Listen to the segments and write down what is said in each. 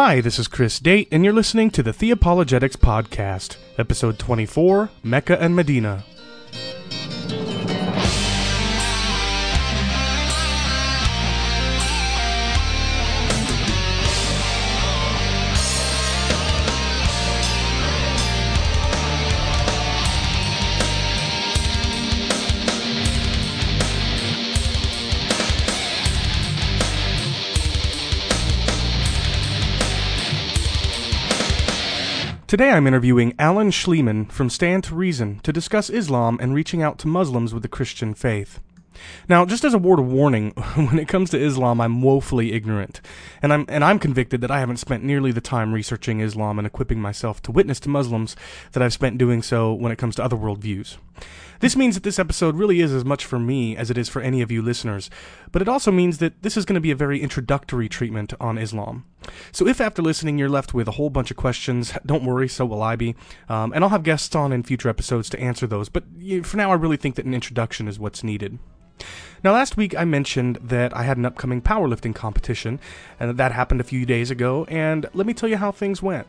Hi, this is Chris Date, and you're listening to the Theopologetics Podcast, Episode 24 Mecca and Medina. Today I'm interviewing Alan Shlemon from Stand to Reason to discuss Islam and reaching out to Muslims with the Christian faith. Now, just as a word of warning, when it comes to Islam, I'm woefully ignorant, and I'm and I'm convicted that I haven't spent nearly the time researching Islam and equipping myself to witness to Muslims that I've spent doing so when it comes to other worldviews. This means that this episode really is as much for me as it is for any of you listeners, but it also means that this is going to be a very introductory treatment on Islam. So if after listening you're left with a whole bunch of questions, don't worry, so will I be. Um, and I'll have guests on in future episodes to answer those, but for now I really think that an introduction is what's needed. Now, last week I mentioned that I had an upcoming powerlifting competition, and that happened a few days ago, and let me tell you how things went.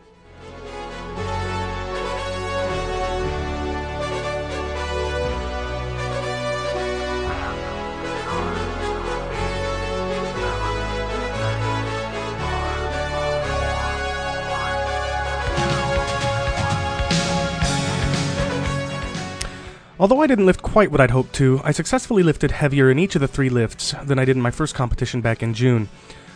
Although I didn't lift quite what I'd hoped to, I successfully lifted heavier in each of the three lifts than I did in my first competition back in June.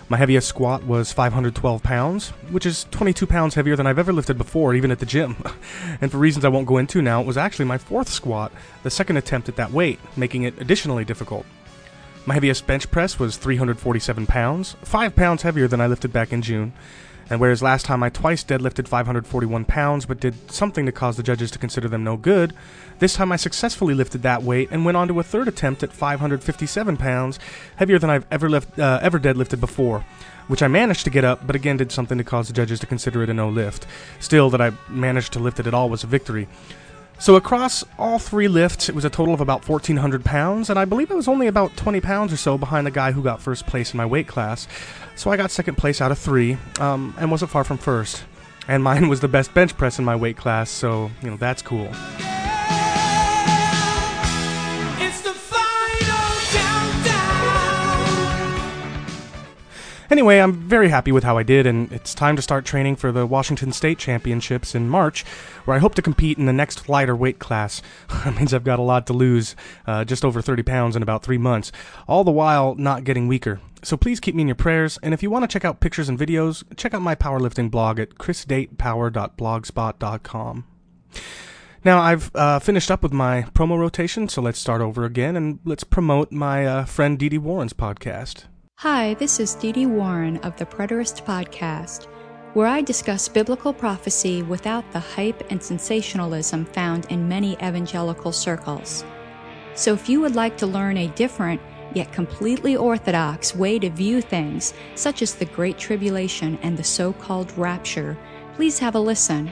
My heaviest squat was 512 pounds, which is 22 pounds heavier than I've ever lifted before, even at the gym. and for reasons I won't go into now, it was actually my fourth squat, the second attempt at that weight, making it additionally difficult. My heaviest bench press was 347 pounds, 5 pounds heavier than I lifted back in June. And whereas last time I twice deadlifted 541 pounds but did something to cause the judges to consider them no good, this time I successfully lifted that weight and went on to a third attempt at 557 pounds, heavier than I've ever, lift, uh, ever deadlifted before, which I managed to get up, but again did something to cause the judges to consider it a no lift. Still, that I managed to lift it at all was a victory. So across all three lifts, it was a total of about 1,400 pounds, and I believe I was only about 20 pounds or so behind the guy who got first place in my weight class. So I got second place out of three, um, and wasn't far from first. And mine was the best bench press in my weight class, so, you know, that's cool. Anyway, I'm very happy with how I did, and it's time to start training for the Washington State Championships in March, where I hope to compete in the next lighter weight class. that means I've got a lot to lose, uh, just over 30 pounds in about three months, all the while not getting weaker. So please keep me in your prayers, and if you want to check out pictures and videos, check out my powerlifting blog at chrisdatepower.blogspot.com. Now, I've uh, finished up with my promo rotation, so let's start over again and let's promote my uh, friend Dee Dee Warren's podcast. Hi, this is Dee Dee Warren of the Preterist Podcast, where I discuss biblical prophecy without the hype and sensationalism found in many evangelical circles. So if you would like to learn a different, yet completely orthodox way to view things, such as the Great Tribulation and the so called Rapture, please have a listen.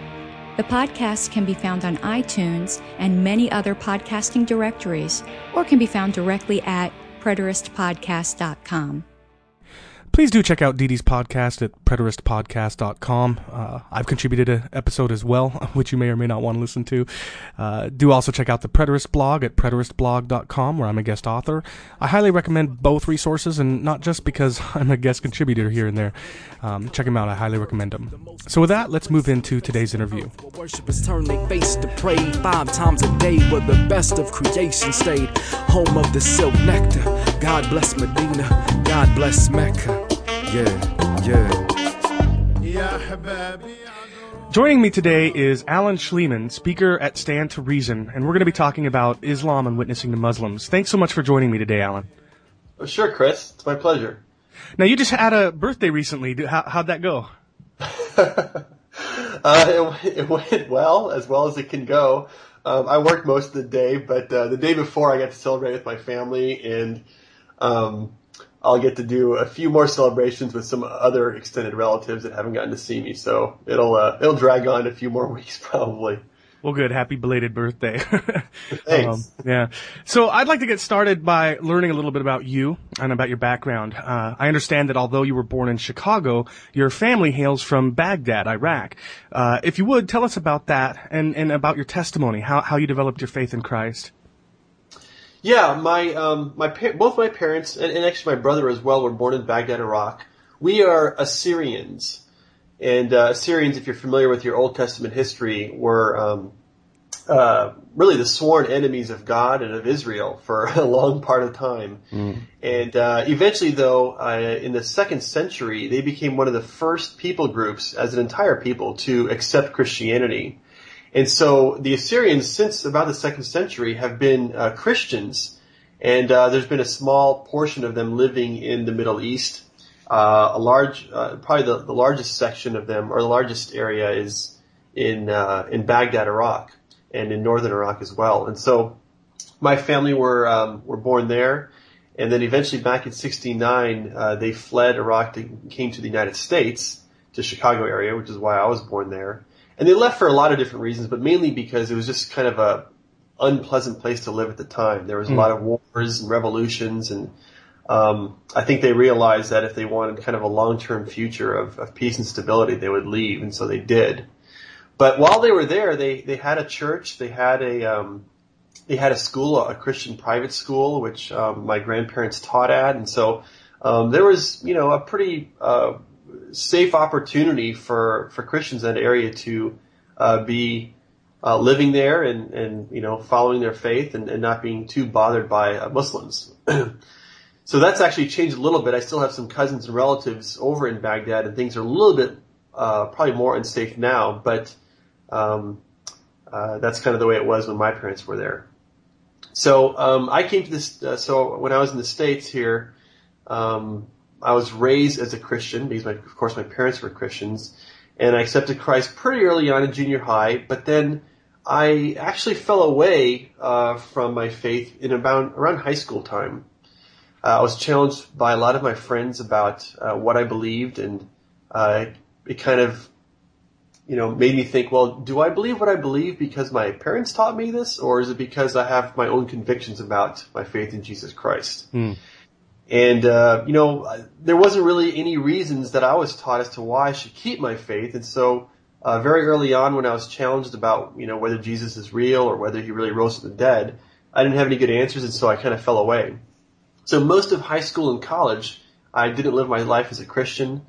The podcast can be found on iTunes and many other podcasting directories, or can be found directly at preteristpodcast.com. Please do check out Dee Dee's podcast at preteristpodcast.com. Uh, I've contributed an episode as well, which you may or may not want to listen to. Uh, do also check out the Preterist blog at preteristblog.com, where I'm a guest author. I highly recommend both resources, and not just because I'm a guest contributor here and there. Um, check them out. I highly recommend them. So with that, let's move into today's interview. Turn their face to pray five times a day, where the best of creation stayed. Home of the silk nectar. God bless Medina. God bless Mecca. Yeah, yeah. Joining me today is Alan Shlemon, speaker at Stand to Reason, and we're going to be talking about Islam and witnessing to Muslims. Thanks so much for joining me today, Alan. Oh, sure, Chris. It's my pleasure. Now, you just had a birthday recently. How, how'd that go? uh, it, it, went well, as well as it can go. Um, I worked most of the day, but uh, the day before I got to celebrate with my family, and um, I'll get to do a few more celebrations with some other extended relatives that haven't gotten to see me. So it'll uh, it'll drag on a few more weeks probably. Well, good. Happy belated birthday. Thanks. Um, yeah. So I'd like to get started by learning a little bit about you and about your background. Uh, I understand that although you were born in Chicago, your family hails from Baghdad, Iraq. Uh, if you would, tell us about that and, and about your testimony, how, how you developed your faith in Christ. Yeah, my um, my pa- both my parents and, and actually my brother as well were born in Baghdad, Iraq. We are Assyrians, and uh, Assyrians, if you're familiar with your Old Testament history, were um, uh, really the sworn enemies of God and of Israel for a long part of time. And uh, eventually, though, uh, in the second century, they became one of the first people groups, as an entire people, to accept Christianity. And so the Assyrians, since about the second century, have been uh, Christians, and uh, there's been a small portion of them living in the Middle East. Uh, a large, uh, probably the, the largest section of them, or the largest area, is in uh, in Baghdad, Iraq, and in northern Iraq as well. And so my family were um, were born there, and then eventually back in '69 uh, they fled Iraq to came to the United States to Chicago area, which is why I was born there. And they left for a lot of different reasons, but mainly because it was just kind of a unpleasant place to live at the time. There was a lot of wars and revolutions, and um, I think they realized that if they wanted kind of a long-term future of, of peace and stability, they would leave, and so they did. But while they were there, they they had a church, they had a um, they had a school, a Christian private school, which um, my grandparents taught at, and so um, there was you know a pretty uh, safe opportunity for for Christians in that area to uh, be uh, living there and and you know following their faith and, and not being too bothered by uh, Muslims. so that's actually changed a little bit. I still have some cousins and relatives over in Baghdad, and things are a little bit uh, probably more unsafe now, but um, uh, that's kind of the way it was when my parents were there. So um, I came to this. Uh, so when I was in the states here, um, I was raised as a Christian because, my, of course, my parents were Christians, and I accepted Christ pretty early on in junior high. But then I actually fell away uh, from my faith in about around high school time. Uh, I was challenged by a lot of my friends about uh, what I believed, and uh, it kind of you know, made me think, well, do I believe what I believe because my parents taught me this, or is it because I have my own convictions about my faith in Jesus Christ? And, uh, you know, there wasn't really any reasons that I was taught as to why I should keep my faith. And so, uh, very early on when I was challenged about, you know, whether Jesus is real or whether he really rose from the dead, I didn't have any good answers and so I kind of fell away. So most of high school and college, I didn't live my life as a Christian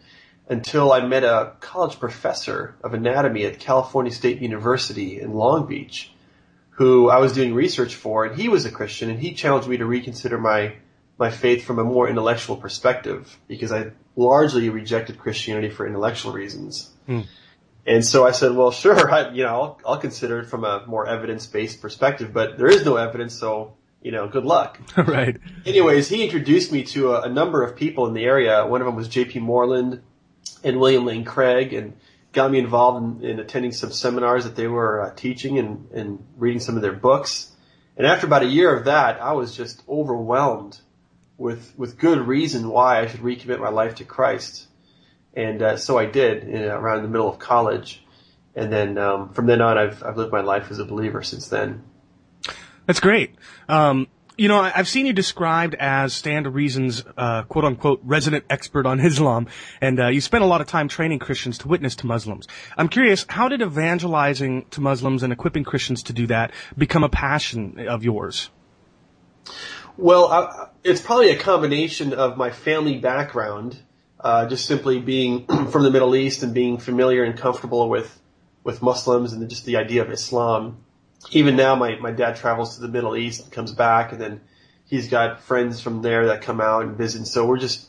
until I met a college professor of anatomy at California State University in Long Beach, who I was doing research for, and he was a Christian, and he challenged me to reconsider my my faith from a more intellectual perspective because I largely rejected Christianity for intellectual reasons. And so I said, well, sure, I, you know, I'll, I'll consider it from a more evidence-based perspective, but there is no evidence, so, you know, good luck. right. Anyways, he introduced me to a, a number of people in the area. One of them was J.P. Moreland and William Lane Craig, and got me involved in, in attending some seminars that they were uh, teaching and, and reading some of their books. And after about a year of that, I was just overwhelmed with with good reason why I should recommit my life to Christ. And uh, so I did in, around the middle of college. And then um, from then on, I've I've lived my life as a believer since then. That's great. Um, you know, I've seen you described as Stand to Reason's uh, quote unquote resident expert on Islam, and uh, you spent a lot of time training Christians to witness to Muslims. I'm curious, how did evangelizing to Muslims and equipping Christians to do that become a passion of yours? Well, I, it's probably a combination of my family background, uh, just simply being from the Middle East and being familiar and comfortable with with Muslims and just the idea of Islam. Even now, my my dad travels to the Middle East and comes back, and then he's got friends from there that come out and visit. So we're just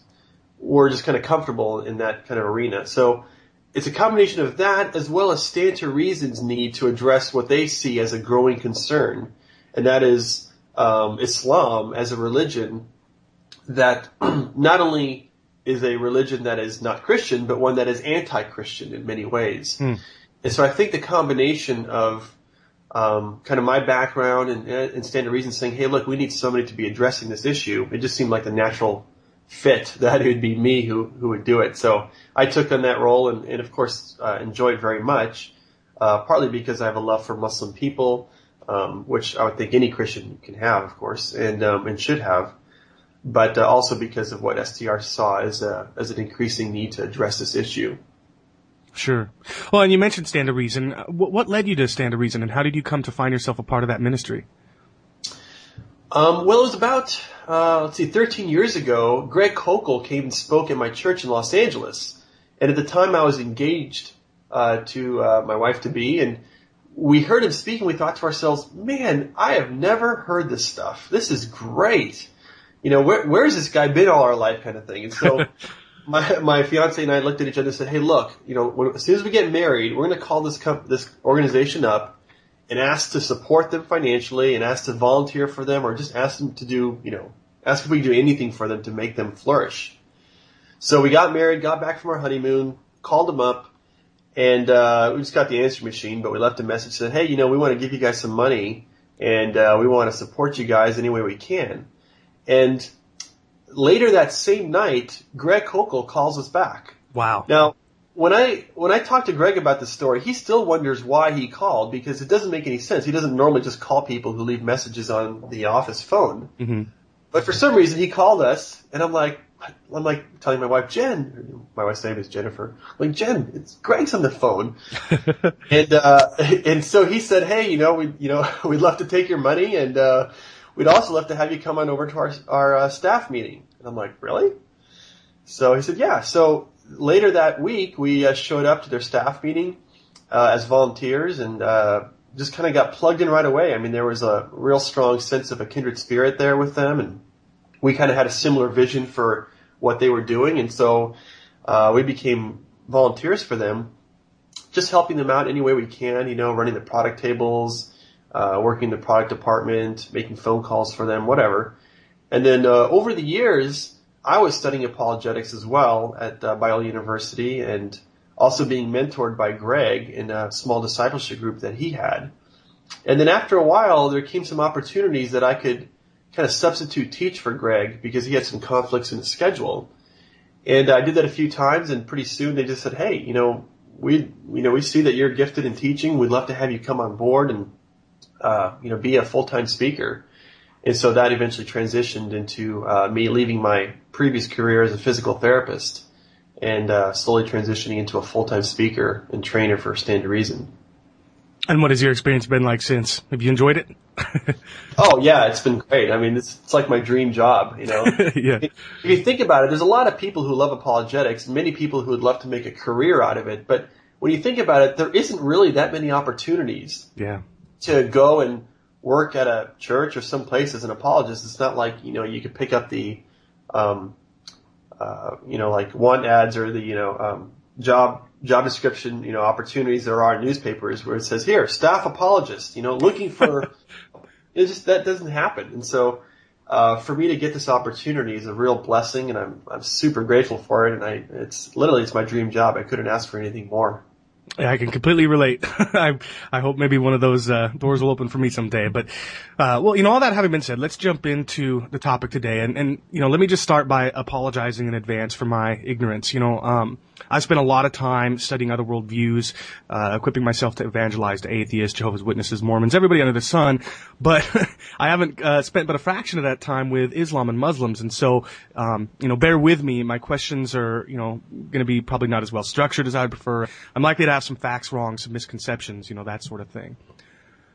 we're just kind of comfortable in that kind of arena. So it's a combination of that as well as Stand to Reason's need to address what they see as a growing concern, and that is um, Islam as a religion that not only is a religion that is not Christian, but one that is anti-Christian in many ways. And so I think the combination of um, kind of my background and, and Stand to Reason saying, hey, look, we need somebody to be addressing this issue, it just seemed like the natural fit that it would be me who, who would do it. So I took on that role and, and of course, uh, enjoyed very much. uh, partly because I have a love for Muslim people, um, which I would think any Christian can have, of course, and um, and should have, but uh, also because of what STR saw as a as an increasing need to address this issue. Sure. Well, and you mentioned Stand to Reason. What, what led you to Stand to Reason, and how did you come to find yourself a part of that ministry? Um, well, it was about uh, let's see, 13 years ago. Greg Koukl came and spoke in my church in Los Angeles, and at the time I was engaged uh, to uh, my wife to be, and we heard him speak, and we thought to ourselves, "Man, I have never heard this stuff. This is great." You know, where, where's this guy been all our life, kind of thing. And so, my my fiance and I looked at each other and said, "Hey, look, you know, when, as soon as we get married, we're going to call this comp- this organization up." and ask to support them financially and ask to volunteer for them or just ask them to do, you know, ask if we can do anything for them to make them flourish. So we got married, got back from our honeymoon, called them up, and uh, we just got the answer machine, but we left a message said, hey, you know, we want to give you guys some money and uh, we want to support you guys any way we can. And later that same night, Greg Koukl calls us back. Wow. Now, when I when I talked to Greg about this story, he still wonders why he called because it doesn't make any sense. He doesn't normally just call people who leave messages on the office phone. Mm-hmm. But for some reason, he called us, and I'm like, I'm like telling my wife Jen, my wife's name is Jennifer. I'm like Jen, it's Greg's on the phone, and uh, and so he said, hey, you know, we you know we'd love to take your money, and uh, we'd also love to have you come on over to our our uh, staff meeting. And I'm like, really? So he said, yeah. So later that week, we uh, showed up to their staff meeting uh, as volunteers and uh, just kind of got plugged in right away. I mean, there was a real strong sense of a kindred spirit there with them, and we kind of had a similar vision for what they were doing, and so uh, we became volunteers for them, just helping them out any way we can. You know, running the product tables, uh, working in the product department, making phone calls for them, whatever. And then uh, over the years, I was studying apologetics as well at uh, Biola University and also being mentored by Greg in a small discipleship group that he had. And then after a while, there came some opportunities that I could kind of substitute teach for Greg because he had some conflicts in his schedule. And I did that a few times and pretty soon they just said, Hey, you know, we, you know, we see that you're gifted in teaching. We'd love to have you come on board and, uh, you know, be a full-time speaker. And so that eventually transitioned into uh, me leaving my previous career as a physical therapist and uh, slowly transitioning into a full-time speaker and trainer for Stand to Reason. And what has your experience been like since? Have you enjoyed it? oh yeah, it's been great. I mean, it's, it's like my dream job, you know. yeah. If you think about it, there's a lot of people who love apologetics, many people who would love to make a career out of it, but when you think about it, there isn't really that many opportunities. Yeah. To go and work at a church or some place as an apologist, it's not like, you know, you could pick up the, um, uh, you know, like want ads or the, you know, um, job, job description, you know, opportunities there are in newspapers where it says here, staff apologist, you know, looking for, it just, that doesn't happen. And so, uh, for me to get this opportunity is a real blessing and I'm, I'm super grateful for it. And I, it's literally, it's my dream job. I couldn't ask for anything more. Yeah, I can completely relate. I I hope maybe one of those uh, doors will open for me someday. But uh, well, you know, all that having been said, let's jump into the topic today. And and you know, let me just start by apologizing in advance for my ignorance. You know, um, I spent a lot of time studying other worldviews, uh, equipping myself to evangelize to atheists, Jehovah's Witnesses, Mormons, everybody under the sun. But I haven't uh, spent but a fraction of that time with Islam and Muslims. And so, um, you know, bear with me. My questions are, you know, going to be probably not as well structured as I'd prefer. I'm likely to have some facts wrong, some misconceptions, you know, that sort of thing.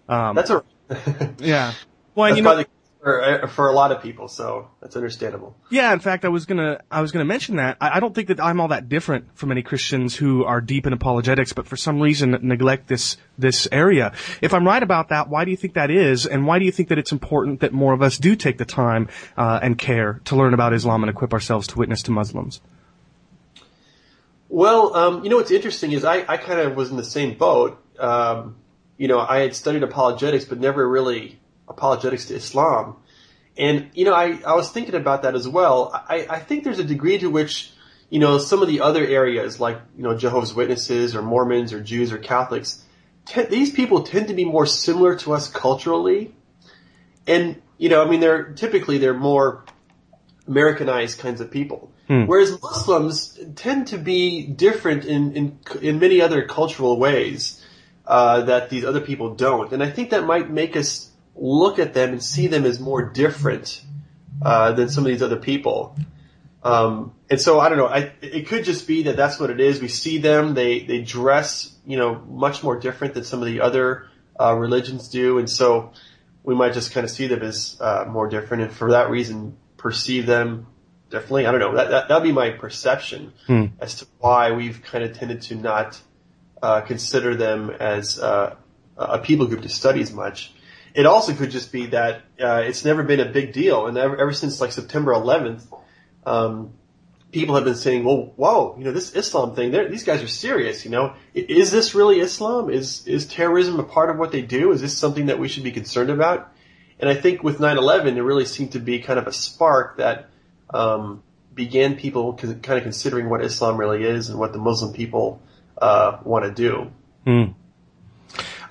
Um, That's a yeah. Well, you know, for, uh, for a lot of people, so that's understandable. Yeah, in fact, I was gonna I was gonna mention that I, I, don't think that I'm all that different from any Christians who are deep in apologetics, but for some reason neglect this this area. If I'm right about that, why do you think that is, and why do you think that it's important that more of us do take the time uh, and care to learn about Islam and equip ourselves to witness to Muslims? Well, um, you know what's interesting is I, I kind of was in the same boat. Um, you know, I had studied apologetics, but never really apologetics to Islam. And, you know, I, I was thinking about that as well. I, I think there's a degree to which, you know, some of the other areas like, you know, Jehovah's Witnesses or Mormons or Jews or Catholics, t- these people tend to be more similar to us culturally. And, you know, I mean, they're typically, they're more Americanized kinds of people. Hmm. Whereas Muslims tend to be different in, in, in many other cultural ways. uh, that these other people don't, and I think that might make us look at them and see them as more different uh, than some of these other people. Um, and so I don't know. I, it could just be that that's what it is. We see them; they they dress, you know, much more different than some of the other uh, religions do, and so we might just kind of see them as uh, more different, and for that reason, perceive them differently. I don't know. That that that'd be my perception Hmm. as to why we've kind of tended to not uh, consider them as uh, a people group to study as much. It also could just be that uh, it's never been a big deal, and ever, ever since like September 11th, um, people have been saying, "Well, whoa, you know, this Islam thing, these guys are serious. You know, is this really Islam? Is is terrorism a part of what they do? Is this something that we should be concerned about?" And I think with 9/11, there really seemed to be kind of a spark that um, began people kind of considering what Islam really is and what the Muslim people uh, want to do. Hmm.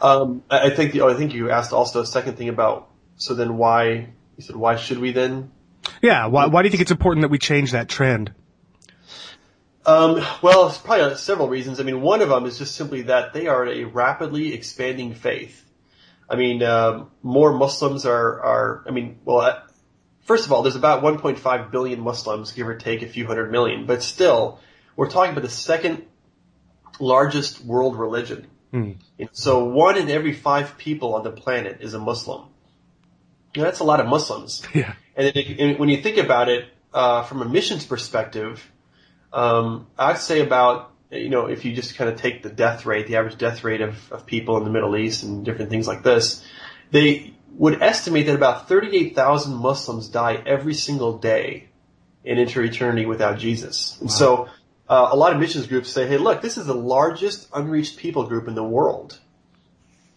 Um, I think oh, I think you asked also a second thing about so then why you said why should we then Yeah. Why, why do you think it's important that we change that trend? Um, well, it's probably several reasons. I mean, one of them is just simply that they are a rapidly expanding faith. I mean, um, more Muslims are, are, I mean, well, uh, first of all, there's about 1.5 billion Muslims, give or take a few hundred million, but still, we're talking about the second largest world religion. Hmm. So one in every five people on the planet is a Muslim. You know, that's a lot of Muslims. Yeah. And, it, and when you think about it uh, from a missions perspective, um, I'd say about you know if you just kind of take the death rate, the average death rate of, of people in the Middle East and different things like this, they would estimate that about 38,000 Muslims die every single day and enter eternity without Jesus. And so uh, a lot of missions groups say, hey, look, this is the largest unreached people group in the world.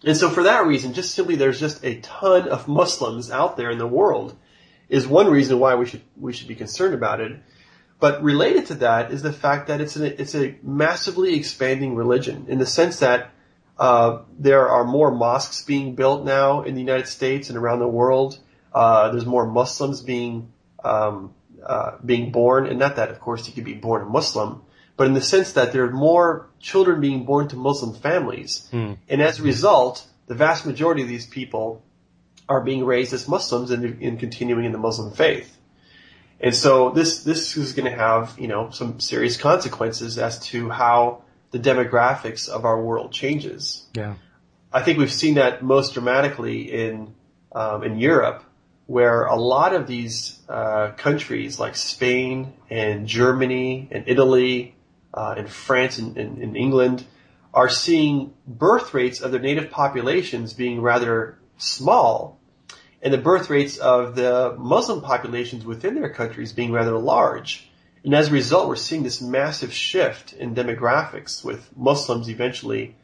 And so for that reason, just simply there's just a ton of Muslims out there in the world is one reason why we should we should be concerned about it. But related to that is the fact that it's a it's a massively expanding religion in the sense that uh, there are more mosques being built now in the United States and around the world. Uh, there's more Muslims being um, uh, being born, and not that, of course, you could be born a Muslim, but in the sense that there are more children being born to Muslim families, Hmm. and as a result, the vast majority of these people are being raised as Muslims and, and continuing in the Muslim faith. And so this this is going to have you know some serious consequences as to how the demographics of our world changes. Yeah. I think we've seen that most dramatically in um, in Europe, where a lot of these uh, countries like Spain and Germany and Italy uh, and France and, in and England are seeing birth rates of their native populations being rather small, and the birth rates of the Muslim populations within their countries being rather large. And as a result, we're seeing this massive shift in demographics with Muslims eventually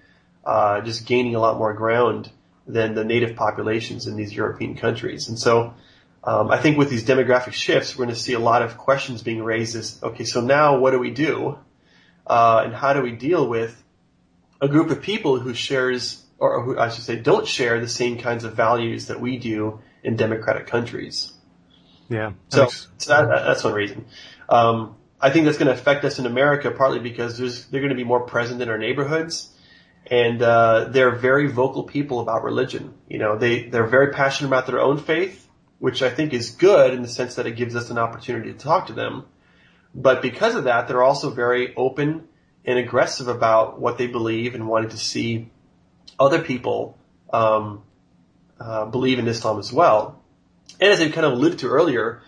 uh, just gaining a lot more ground than the native populations in these European countries. And so um, I think with these demographic shifts, we're going to see a lot of questions being raised as, okay, so now what do we do? Uh, and how do we deal with a group of people who shares, or who I should say, don't share the same kinds of values that we do in democratic countries? Yeah. So, Makes- so that, that- that's one reason. Um, I think that's going to affect us in America partly because there's, they're going to be more present in our neighborhoods, and uh, they're very vocal people about religion. You know, they they're very passionate about their own faith, which I think is good in the sense that it gives us an opportunity to talk to them. But because of that, they're also very open and aggressive about what they believe and wanting to see other people um, uh, believe in Islam as well. And as I kind of alluded to earlier,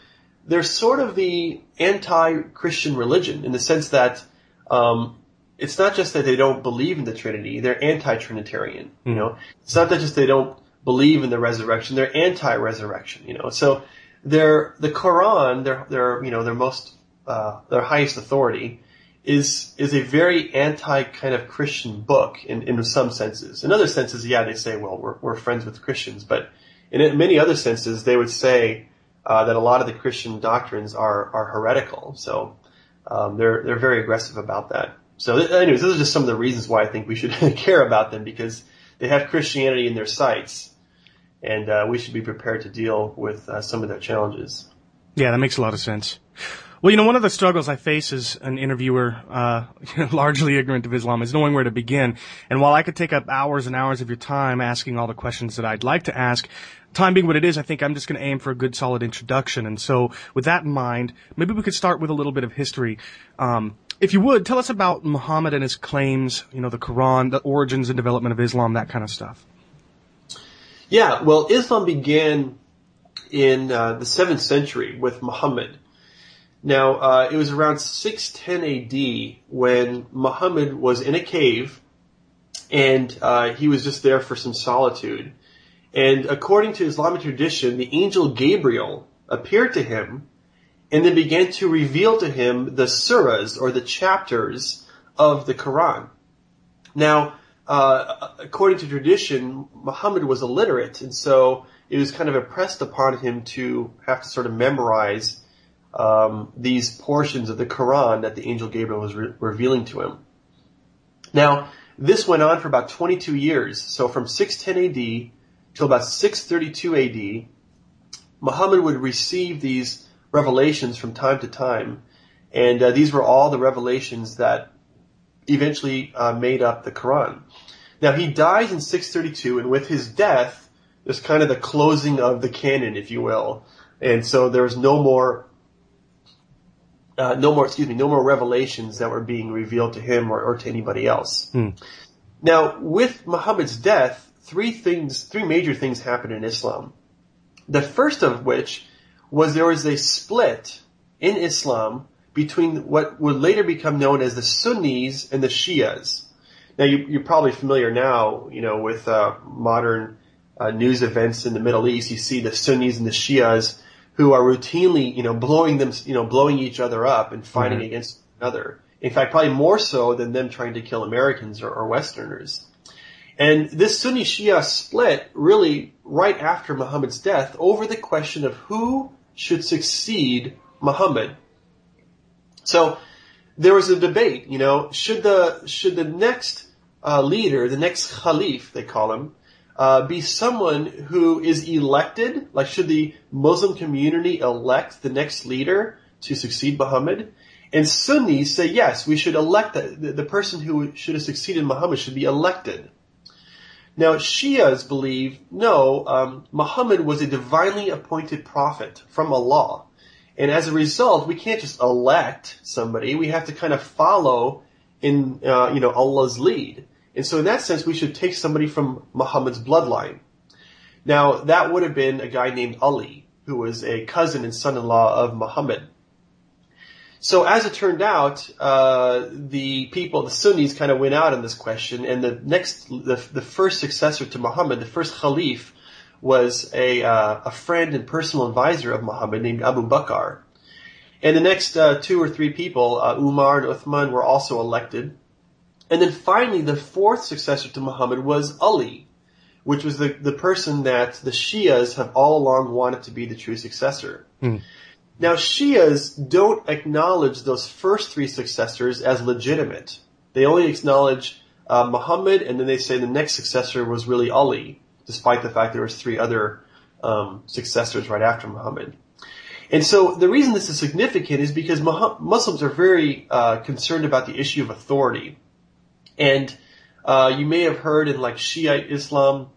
they're sort of the anti-Christian religion in the sense that um, it's not just that they don't believe in the Trinity; they're anti-Trinitarian. You know, it's not that just they don't believe in the resurrection; they're anti-resurrection. You know, so they're the Quran, their their you know their most uh, their highest authority is is a very anti kind of Christian book in, in some senses. In other senses, yeah, they say, well, we're, we're friends with Christians, but in many other senses, they would say uh, that a lot of the Christian doctrines are are heretical. So um, they're they're very aggressive about that. So, anyways, those are just some of the reasons why I think we should care about them because they have Christianity in their sights, and uh, we should be prepared to deal with uh, some of their challenges. Yeah, that makes a lot of sense. Well, you know, one of the struggles I face as an interviewer, uh, largely ignorant of Islam, is knowing where to begin. And while I could take up hours and hours of your time asking all the questions that I'd like to ask, time being what it is, I think I'm just going to aim for a good, solid introduction. And so, with that in mind, maybe we could start with a little bit of history. Um, if you would, tell us about Muhammad and his claims, you know, the Quran, the origins and development of Islam, that kind of stuff. Yeah, well, Islam began in uh, the 7th century with Muhammad. Now, uh, it was around 610 AD when Muhammad was in a cave and uh, he was just there for some solitude. And according to Islamic tradition, the angel Gabriel appeared to him and then began to reveal to him the surahs or the chapters of the Quran. Now, uh, according to tradition, Muhammad was illiterate, and so it was kind of impressed upon him to have to sort of memorize um, these portions of the Quran that the angel Gabriel was re- revealing to him. Now, this went on for about 22 years. So from 610 AD till about 632 AD, Muhammad would receive these revelations from time to time. And uh, these were all the revelations that eventually uh, made up the Quran. Now he dies in 632, and with his death, there's kind of the closing of the canon, if you will. And so there's no more, uh, no more, excuse me, no more revelations that were being revealed to him or, or to anybody else. Hmm. Now, with Muhammad's death, three things, three major things happened in Islam. The first of which was there was a split in Islam between what would later become known as the Sunnis and the Shias. Now you, are probably familiar now, you know, with uh, modern uh, news events in the Middle East. You see the Sunnis and the Shias who are routinely, you know, blowing them, you know, blowing each other up and fighting mm-hmm. against another. In fact, probably more so than them trying to kill Americans or, or Westerners. And this Sunni Shia split really right after Muhammad's death over the question of who should succeed Muhammad. So there was a debate, you know, should the should the next uh, leader, the next Khalif, they call him, uh, be someone who is elected? Like, should the Muslim community elect the next leader to succeed Muhammad? And Sunnis say yes, we should elect the, the, person who should have succeeded Muhammad should be elected. Now, Shias believe, no, um, Muhammad was a divinely appointed prophet from Allah. And as a result, we can't just elect somebody. We have to kind of follow in, uh, you know, Allah's lead. And so in that sense, we should take somebody from Muhammad's bloodline. Now, that would have been a guy named Ali, who was a cousin and son-in-law of Muhammad. So as it turned out, uh, the people, the Sunnis, kind of went out on this question, and the next, the, the first successor to Muhammad, the first Khalif, was a uh, a friend and personal advisor of Muhammad named Abu Bakr. And the next uh, two or three people, uh, Umar and Uthman, were also elected. And then finally, the fourth successor to Muhammad was Ali, which was the, the person that the Shias have all along wanted to be the true successor. Mm. Now, Shias don't acknowledge those first three successors as legitimate. They only acknowledge uh, Muhammad, and then they say the next successor was really Ali, despite the fact there was three other um, successors right after Muhammad. And so the reason this is significant is because Muslims are very uh, concerned about the issue of authority. And uh, you may have heard in like Shiite Islam,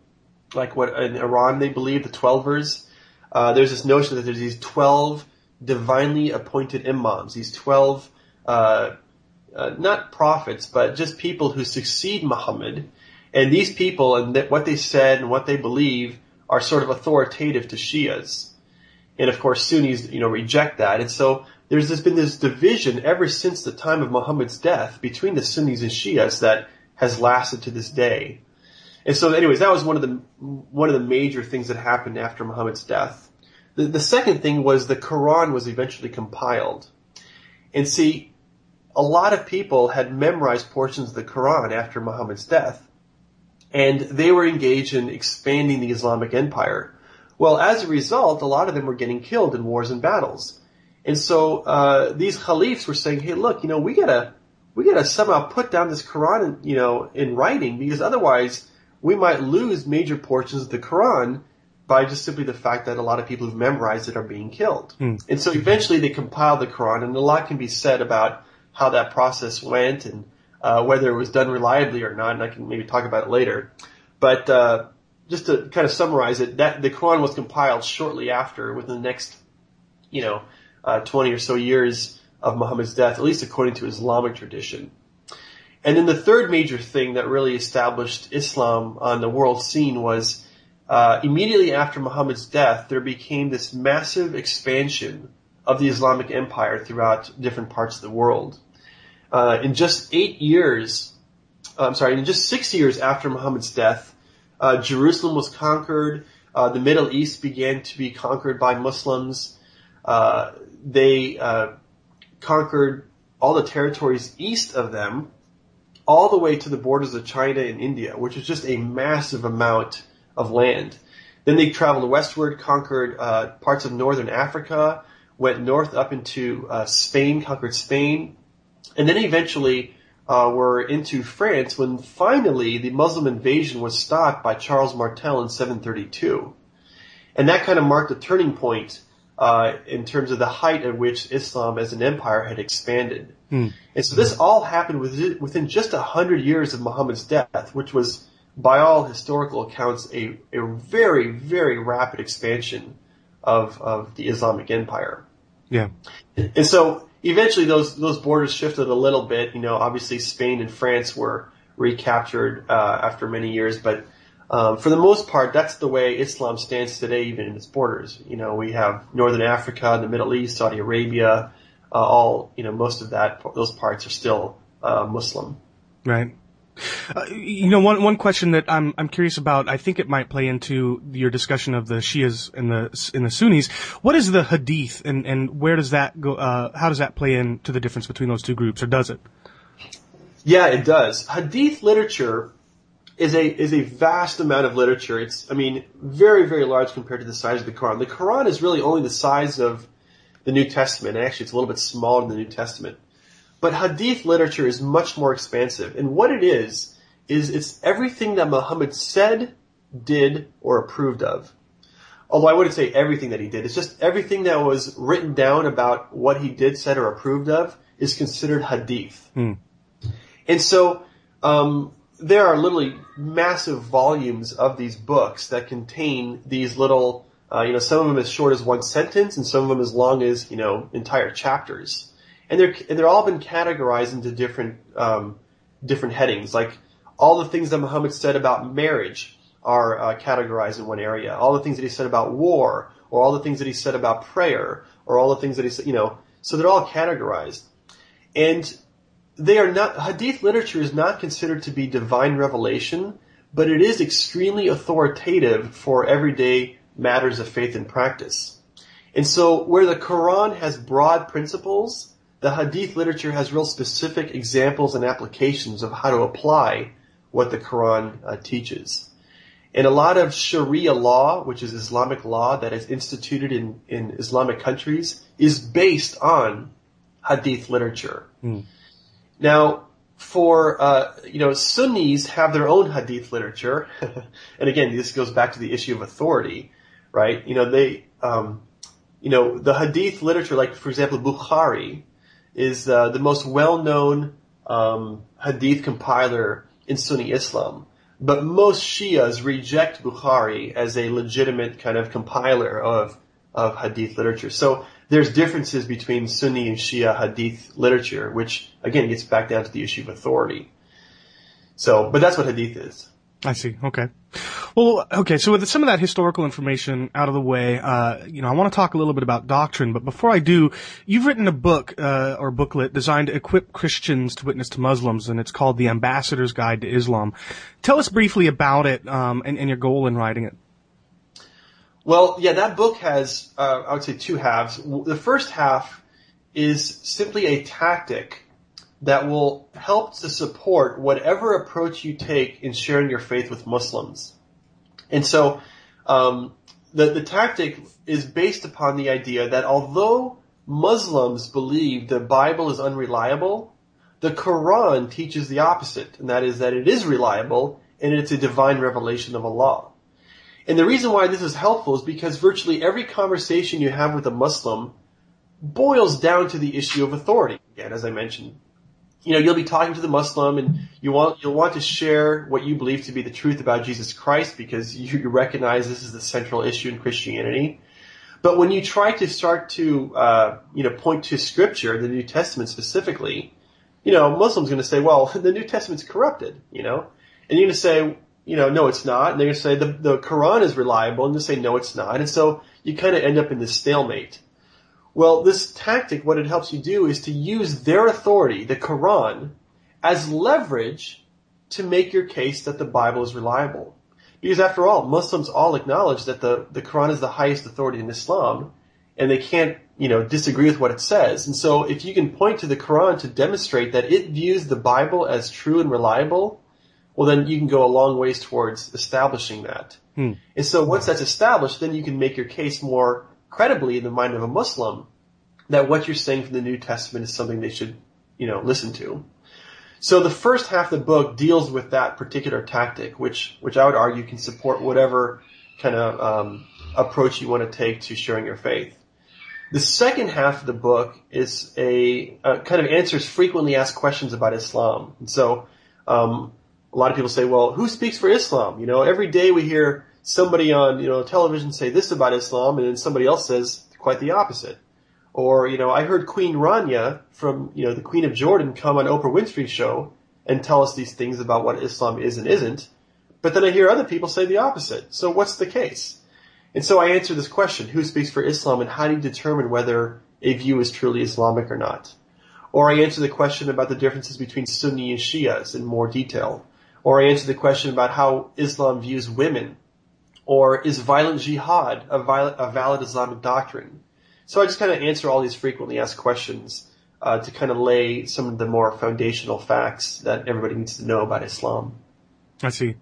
like what in Iran they believe, the Twelvers, uh, there's this notion that there's these 12 divinely appointed imams, these 12, uh, uh, not prophets, but just people who succeed Muhammad. And these people and th- what they said and what they believe are sort of authoritative to Shias. And of course, Sunnis, you know, reject that. And so there's this, been this division ever since the time of Muhammad's death between the Sunnis and Shias that has lasted to this day. And so anyways, that was one of the, one of the major things that happened after Muhammad's death. The, the second thing was the Quran was eventually compiled. And see, a lot of people had memorized portions of the Quran after Muhammad's death. And they were engaged in expanding the Islamic empire. Well, as a result, a lot of them were getting killed in wars and battles. And so uh, these caliphs were saying, "Hey, look, you know, we gotta we gotta somehow put down this Quran, you know, in writing because otherwise we might lose major portions of the Quran by just simply the fact that a lot of people who've memorized it are being killed. And so eventually they compiled the Quran, and a lot can be said about how that process went and uh, whether it was done reliably or not, and I can maybe talk about it later. But uh, just to kind of summarize it, that the Quran was compiled shortly after, within the next, you know, uh, 20 or so years of Muhammad's death, at least according to Islamic tradition. And then the third major thing that really established Islam on the world scene was uh, immediately after Muhammad's death, there became this massive expansion of the Islamic Empire throughout different parts of the world. Uh, in just eight years, uh, I'm sorry, in just six years after Muhammad's death, uh, Jerusalem was conquered. Uh, the Middle East began to be conquered by Muslims. Uh, they uh, conquered all the territories east of them, all the way to the borders of China and India, which is just a massive amount of land. Then they traveled westward, conquered uh, parts of northern Africa, went north up into uh, Spain, conquered Spain, and then eventually uh, were into France when finally the Muslim invasion was stopped by Charles Martel in 732. And that kind of marked a turning point uh, in terms of the height at which Islam as an empire had expanded. And so this all happened within, within just a hundred years of Muhammad's death, which was, by all historical accounts, a, a very, very rapid expansion of, of the Islamic empire. Yeah. And so eventually those, those borders shifted a little bit. You know, obviously Spain and France were recaptured, uh, after many years, but, um, for the most part, that's the way Islam stands today, even in its borders. You know, we have Northern Africa, the Middle East, Saudi Arabia, uh, all, you know, most of that, those parts are still, uh, Muslim. Right. Uh, you know, one one question that I'm I'm curious about. I think it might play into your discussion of the Shias and the and the Sunnis. What is the Hadith, and and where does that go? Uh, how does that play into the difference between those two groups, or does it? Yeah, it does. Hadith literature is a is a vast amount of literature. It's I mean very very large compared to the size of the Quran. The Quran is really only the size of the New Testament. Actually, it's a little bit smaller than the New Testament. But Hadith literature is much more expansive, and what it is is it's everything that Muhammad said, did, or approved of. Although I wouldn't say everything that he did. It's just everything that was written down about what he did, said, or approved of is considered Hadith. And so um, there are literally massive volumes of these books that contain these little, uh, you know, some of them as short as one sentence, and some of them as long as you know entire chapters. And they're and they're all been categorized into different um, different headings. Like all the things that Muhammad said about marriage are uh, categorized in one area. All the things that he said about war, or all the things that he said about prayer, or all the things that he said, you know, so they're all categorized. And they are not, hadith literature is not considered to be divine revelation, but it is extremely authoritative for everyday matters of faith and practice. And so where the Quran has broad principles, the hadith literature has real specific examples and applications of how to apply what the Quran uh, teaches. And a lot of Sharia law, which is Islamic law that is instituted in, in Islamic countries, is based on hadith literature. Now, for uh, you know, Sunnis have their own hadith literature, and again, this goes back to the issue of authority, right? You know, they, um, you know, the hadith literature, like for example, Bukhari, is uh, the most well-known um, hadith compiler in Sunni Islam. But most Shias reject Bukhari as a legitimate kind of compiler of of hadith literature. So there's differences between Sunni and Shia hadith literature, which again gets back down to the issue of authority. So, but that's what hadith is. I see. Okay. Well, okay. So with some of that historical information out of the way, uh, you know, I want to talk a little bit about doctrine. But before I do, you've written a book uh, or booklet designed to equip Christians to witness to Muslims, and it's called "The Ambassador's Guide to Islam." Tell us briefly about it um, and, and your goal in writing it. Well, yeah, that book has, uh, I would say, two halves. The first half is simply a tactic that will help to support whatever approach you take in sharing your faith with Muslims. And so, um, the, the tactic is based upon the idea that although Muslims believe the Bible is unreliable, the Quran teaches the opposite, and that is that it is reliable and it's a divine revelation of Allah. And the reason why this is helpful is because virtually every conversation you have with a Muslim boils down to the issue of authority. Again, as I mentioned, you know, you'll be talking to the Muslim and you want, you'll want to share what you believe to be the truth about Jesus Christ because you, recognize this is the central issue in Christianity. But when you try to start to, uh, you know, point to scripture, the New Testament specifically, you know, Muslims going to say, well, the New Testament's corrupted, you know, and you're going to say, you know, no, it's not. And they're going to say the, the Quran is reliable and they say, no, it's not. And so you kind of end up in this stalemate. Well, this tactic, what it helps you do is to use their authority, the Quran, as leverage to make your case that the Bible is reliable. Because after all, Muslims all acknowledge that the, the Quran is the highest authority in Islam, and they can't, you know, disagree with what it says. And so if you can point to the Quran to demonstrate that it views the Bible as true and reliable, well then you can go a long ways towards establishing that. Hmm. And so once that's established, then you can make your case more credibly in the mind of a Muslim that what you're saying from the New Testament is something they should, you know, listen to. So the first half of the book deals with that particular tactic, which which I would argue can support whatever kind of um, approach you want to take to sharing your faith. The second half of the book is a, a kind of answers frequently asked questions about Islam. And so um, a lot of people say, well, who speaks for Islam? You know, every day we hear somebody on you know television say this about Islam, and then somebody else says quite the opposite. Or, you know, I heard Queen Rania from, you know, the Queen of Jordan come on Oprah Winfrey's show and tell us these things about what Islam is and isn't. But then I hear other people say the opposite. So what's the case? And so I answer this question, who speaks for Islam and how do you determine whether a view is truly Islamic or not? Or I answer the question about the differences between Sunni and Shias in more detail. Or I answer the question about how Islam views women. Or is violent jihad a, violent, a valid Islamic doctrine? So I just kind of answer all these frequently asked questions uh, to kind of lay some of the more foundational facts that everybody needs to know about Islam. I see.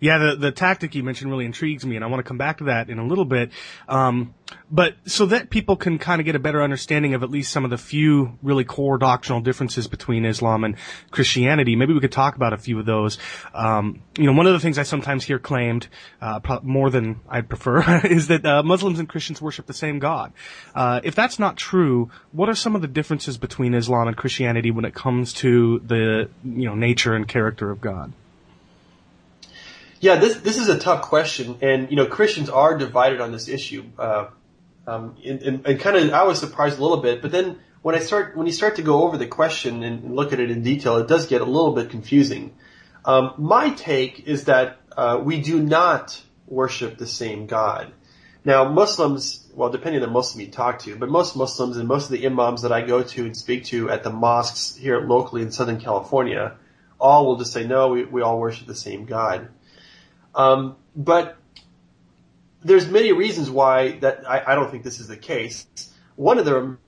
Yeah, the the tactic you mentioned really intrigues me, and I want to come back to that in a little bit. Um, but so that people can kind of get a better understanding of at least some of the few really core doctrinal differences between Islam and Christianity, maybe we could talk about a few of those. Um, you know, one of the things I sometimes hear claimed, uh, more than I'd prefer, is that uh, Muslims and Christians worship the same God. Uh, if that's not true, what are some of the differences between Islam and Christianity when it comes to the you know nature and character of God? Yeah, this this is a tough question, and you know Christians are divided on this issue. Uh, um, and, and, and kind of, I was surprised a little bit, but then when I start, when you start to go over the question and look at it in detail, it does get a little bit confusing. Um, my take is that uh, we do not worship the same God. Now, Muslims, well, depending on the Muslim you talk to, but most Muslims and most of the imams that I go to and speak to at the mosques here locally in Southern California, all will just say, no, we, we all worship the same God. Um, but there's many reasons why that I, I, don't think this is the case. One of them,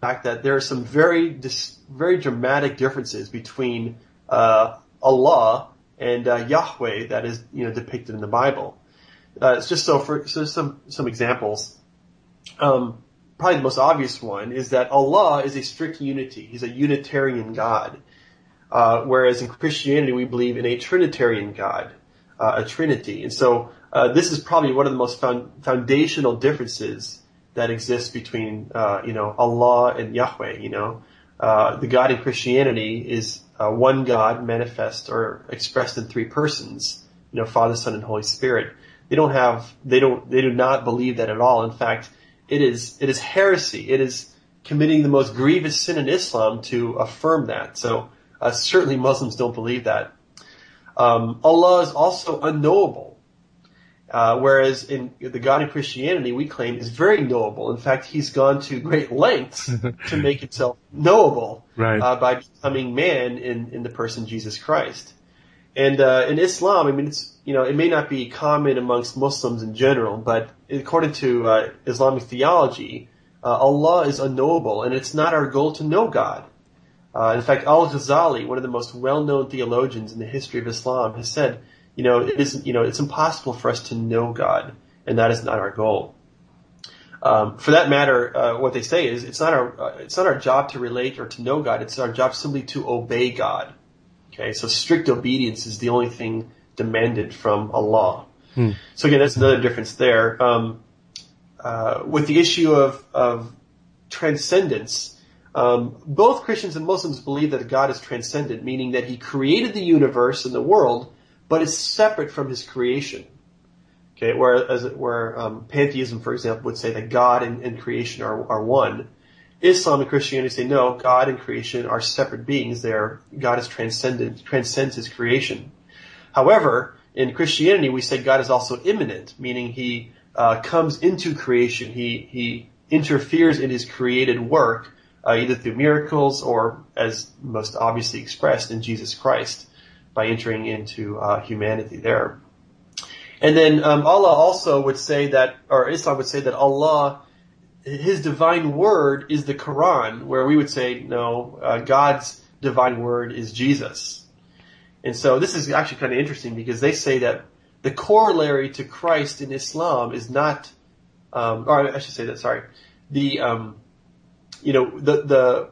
the fact that there are some very dis, very dramatic differences between uh, Allah and uh, Yahweh that is you know depicted in the Bible. Uh, it's just so for so some some examples. Um, probably the most obvious one is that Allah is a strict unity. He's a Unitarian God, uh, whereas in Christianity we believe in a Trinitarian God a trinity. And so uh, this is probably one of the most found, foundational differences that exists between uh, you know Allah and Yahweh. You know, uh, the God in Christianity is uh, one God manifest or expressed in three persons. You know, Father, Son, and Holy Spirit. They don't have they don't they do not believe that at all. In fact, it is it is heresy. It is committing the most grievous sin in Islam to affirm that. So uh, certainly Muslims don't believe that. Um, Allah is also unknowable. Uh, whereas in the God of Christianity, we claim is very knowable. In fact, He's gone to great lengths to make Himself knowable right. uh, by becoming man in, in the person Jesus Christ. And uh, in Islam, I mean, it's you know, it may not be common amongst Muslims in general, but according to uh, Islamic theology, uh, Allah is unknowable, and it's not our goal to know God. Uh, in fact, Al-Ghazali, one of the most well-known theologians in the history of Islam, has said, you know, it is, you know, it's impossible for us to know God, and that is not our goal. Um, for that matter, uh, what they say is it's not our uh, it's not our job to relate or to know God. It's our job simply to obey God. Okay, so strict obedience is the only thing demanded from Allah. So again, that's another difference there. Um, uh, with the issue of, of transcendence, um, both Christians and Muslims believe that God is transcendent, meaning that He created the universe and the world, but is separate from His creation. Okay, whereas where um, pantheism, for example, would say that God and, and creation are, are one. Islam and Christianity say no, God and creation are separate beings. They are God is transcendent, transcends His creation. However, in Christianity, we say God is also immanent, meaning He uh, comes into creation. He He interferes in His created work, uh, either through miracles or, as most obviously expressed, in Jesus Christ by entering into uh, humanity there. And then um, Allah also would say that, or Islam would say that Allah, His divine word is the Quran, where we would say no, uh, God's divine word is Jesus. And so this is actually kind of interesting because they say that the corollary to Christ in Islam is not, um, or I should say that, sorry, the, um, you know, the, the,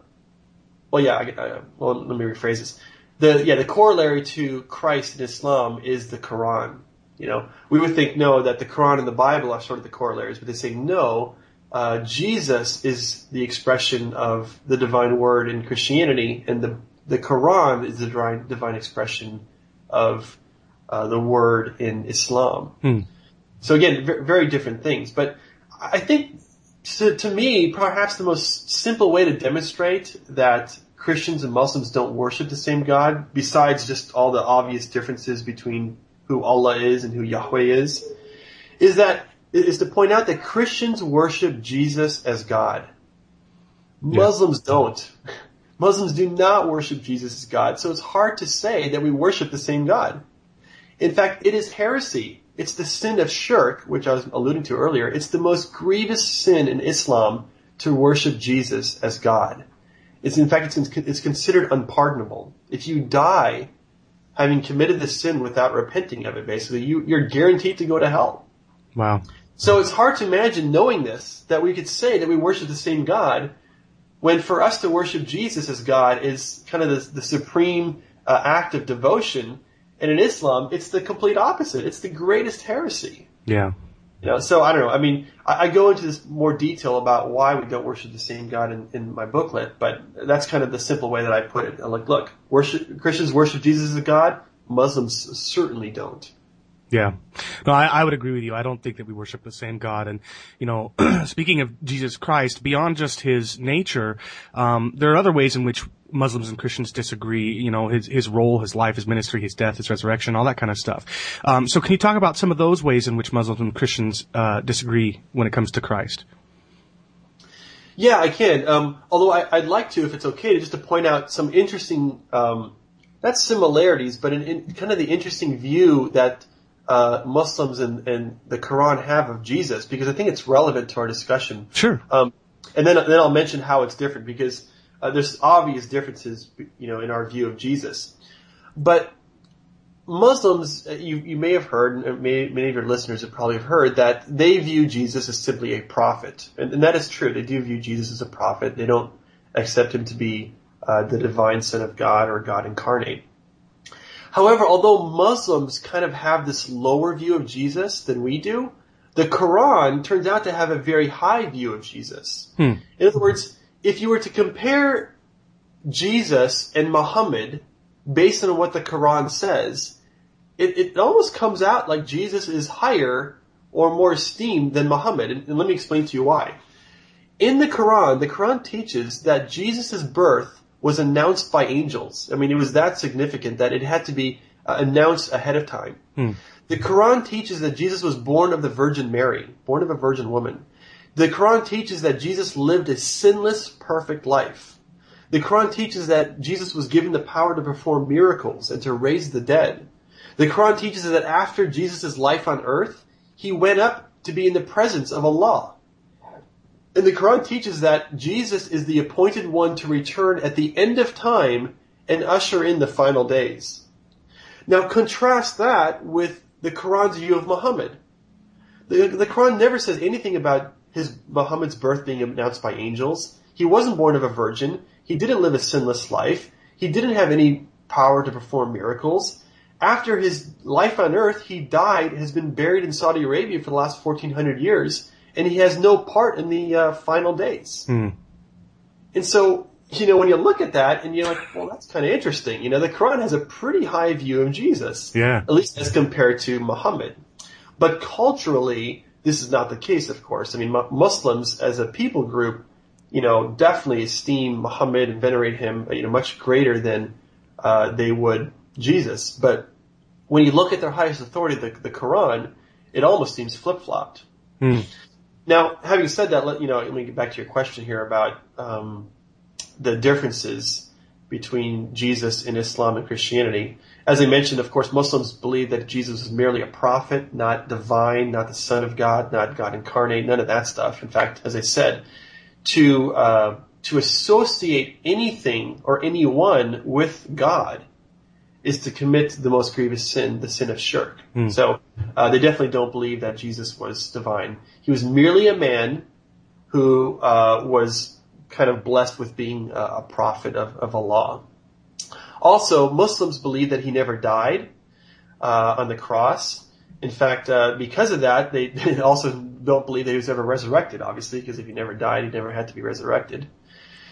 well, yeah, I, I, well, let me rephrase this. The, yeah, the corollary to Christ in Islam is the Quran. You know, we would think no, that the Quran and the Bible are sort of the corollaries, but they say no, uh, Jesus is the expression of the divine word in Christianity, and the the Quran is the divine, divine expression of uh, the word in Islam. Hmm. So again, v- very different things. But I think to, to me, perhaps the most simple way to demonstrate that Christians and Muslims don't worship the same God, besides just all the obvious differences between who Allah is and who Yahweh is, is that is to point out that Christians worship Jesus as God. Muslims don't. Muslims do not worship Jesus as God, so it's hard to say that we worship the same God. In fact, it is heresy. It's the sin of shirk, which I was alluding to earlier. It's the most grievous sin in Islam to worship Jesus as God. It's in fact, it's, it's considered unpardonable. If you die having committed the sin without repenting of it, basically, you, you're guaranteed to go to hell. Wow. So it's hard to imagine knowing this, that we could say that we worship the same God, when for us to worship Jesus as God is kind of the, the supreme uh, act of devotion, and in Islam, it's the complete opposite. It's the greatest heresy. Yeah. You know, so I don't know. I mean, I, I go into this more detail about why we don't worship the same God in, in my booklet, but that's kind of the simple way that I put it. I'm like, look, worship, Christians worship Jesus as a God. Muslims certainly don't. Yeah. No, I, I would agree with you. I don't think that we worship the same God. And, you know, speaking of Jesus Christ, beyond just his nature, um, there are other ways in which Muslims and Christians disagree, you know, his, his role, his life, his ministry, his death, his resurrection, all that kind of stuff. Um, so can you talk about some of those ways in which Muslims and Christians, uh, disagree when it comes to Christ? Yeah, I can. Um, although I, would like to, if it's okay, to just to point out some interesting, um, not similarities, but in, in kind of the interesting view that uh, Muslims and, and, the Quran have of Jesus, because I think it's relevant to our discussion. Sure. Um, and then then I'll mention how it's different because uh, there's obvious differences, you know, in our view of Jesus. But Muslims, uh, you, you may have heard, may, many of your listeners have probably heard that they view Jesus as simply a prophet, and, and, that is true. They do view Jesus as a prophet. They don't accept him to be uh, the divine Son of God or God incarnate. However, although Muslims kind of have this lower view of Jesus than we do, the Quran turns out to have a very high view of Jesus. Hmm. In other words, if you were to compare Jesus and Muhammad based on what the Quran says, it, it almost comes out like Jesus is higher or more esteemed than Muhammad. And, and let me explain to you why. In the Quran, the Quran teaches that Jesus' birth was announced by angels. I mean, it was that significant that it had to be uh, announced ahead of time. Hmm. The Quran teaches that Jesus was born of the Virgin Mary, born of a virgin woman. The Quran teaches that Jesus lived a sinless, perfect life. The Quran teaches that Jesus was given the power to perform miracles and to raise the dead. The Quran teaches that after Jesus' life on earth, he went up to be in the presence of Allah. And the Quran teaches that Jesus is the appointed one to return at the end of time and usher in the final days. Now contrast that with the Quran's view of Muhammad. The, the Quran never says anything about his Muhammad's birth being announced by angels. He wasn't born of a virgin. He didn't live a sinless life. He didn't have any power to perform miracles. after his life on earth, he died, has been buried in Saudi Arabia for the last 1400 years, and he has no part in the uh, final days. Hmm. And so, you know, when you look at that and you're like, well, that's kind of interesting. You know, the Quran has a pretty high view of Jesus. Yeah. At least as compared to Muhammad. But culturally, this is not the case, of course. I mean, mu- Muslims as a people group, you know, definitely esteem Muhammad and venerate him, you know, much greater than uh, they would Jesus. But when you look at their highest authority, the, the Quran, it almost seems flip-flopped. Hmm. Now, having said that, let you know, let me get back to your question here about um, the differences between Jesus in Islam and Christianity. As I mentioned, of course, Muslims believe that Jesus was merely a prophet, not divine, not the Son of God, not God incarnate, none of that stuff. In fact, as I said, to uh, to associate anything or anyone with God is to commit the most grievous sin, the sin of shirk. So uh, they definitely don't believe that Jesus was divine. He was merely a man who uh, was kind of blessed with being a, a prophet of, of Allah. Also, Muslims believe that he never died uh, on the cross. In fact, uh, because of that, they, they also don't believe that he was ever resurrected, obviously, because if he never died, he never had to be resurrected.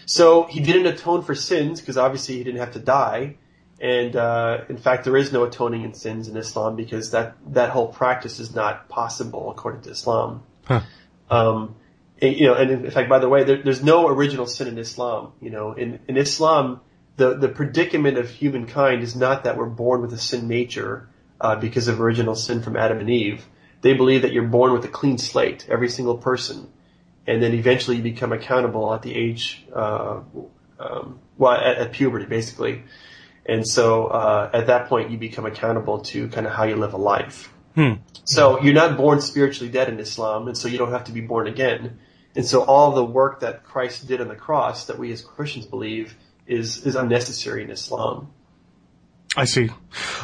So he didn't atone for sins, because obviously he didn't have to die. And uh, in fact, there is no atoning in sins in Islam because that, that whole practice is not possible according to Islam. Huh. Um, and, you know, and in fact, by the way, there, there's no original sin in Islam. You know, in, in Islam, the, the predicament of humankind is not that we're born with a sin nature uh, because of original sin from Adam and Eve. They believe that you're born with a clean slate, every single person, and then eventually you become accountable at the age, uh, um, well, at, at puberty, basically. And so uh, at that point, you become accountable to kind of how you live a life. Hmm. So you're not born spiritually dead in Islam, and so you don't have to be born again. And so all the work that Christ did on the cross that we as Christians believe is is unnecessary in Islam. I see.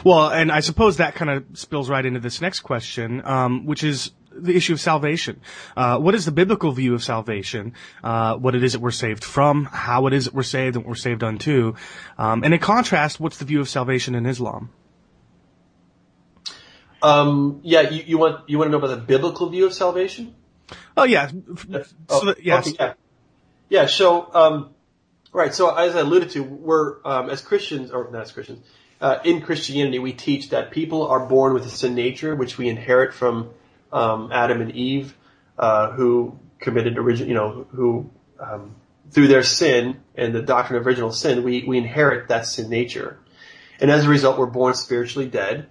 Well, and I suppose that kind of spills right into this next question, um, which is the issue of salvation. Uh, what is the biblical view of salvation? Uh, what it is that we're saved from, how it is that we're saved and what we're saved unto. Um, and in contrast, what's the view of salvation in Islam? Um, yeah, you, you want you want to know about the biblical view of salvation? Oh yeah. So Oh, yes. okay, yeah. Yeah, so, um, right, so as I alluded to, we're, um, as Christians, or not as Christians, uh, in Christianity, we teach that people are born with a sin nature, which we inherit from, um, Adam and Eve, uh, who committed original, you know, who, um, through their sin and the doctrine of original sin, we, we inherit that sin nature. And as a result, we're born spiritually dead.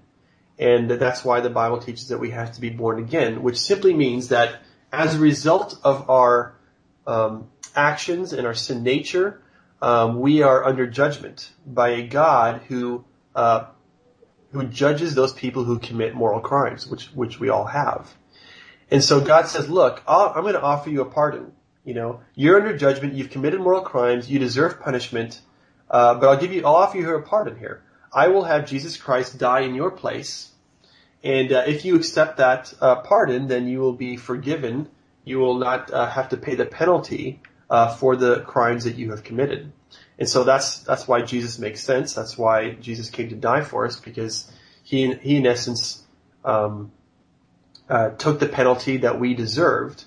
And that's why the Bible teaches that we have to be born again, which simply means that as a result of our um, actions and our sin nature, um, we are under judgment by a God who uh, who judges those people who commit moral crimes, which which we all have. And so God says, "Look, I'll, I'm going to offer you a pardon. You know, you're under judgment. You've committed moral crimes. You deserve punishment, uh, but I'll give you. I'll offer you a pardon here. I will have Jesus Christ die in your place." And uh, if you accept that uh, pardon, then you will be forgiven. You will not uh, have to pay the penalty uh, for the crimes that you have committed. And so that's that's why Jesus makes sense. That's why Jesus came to die for us because he he in essence um, uh, took the penalty that we deserved,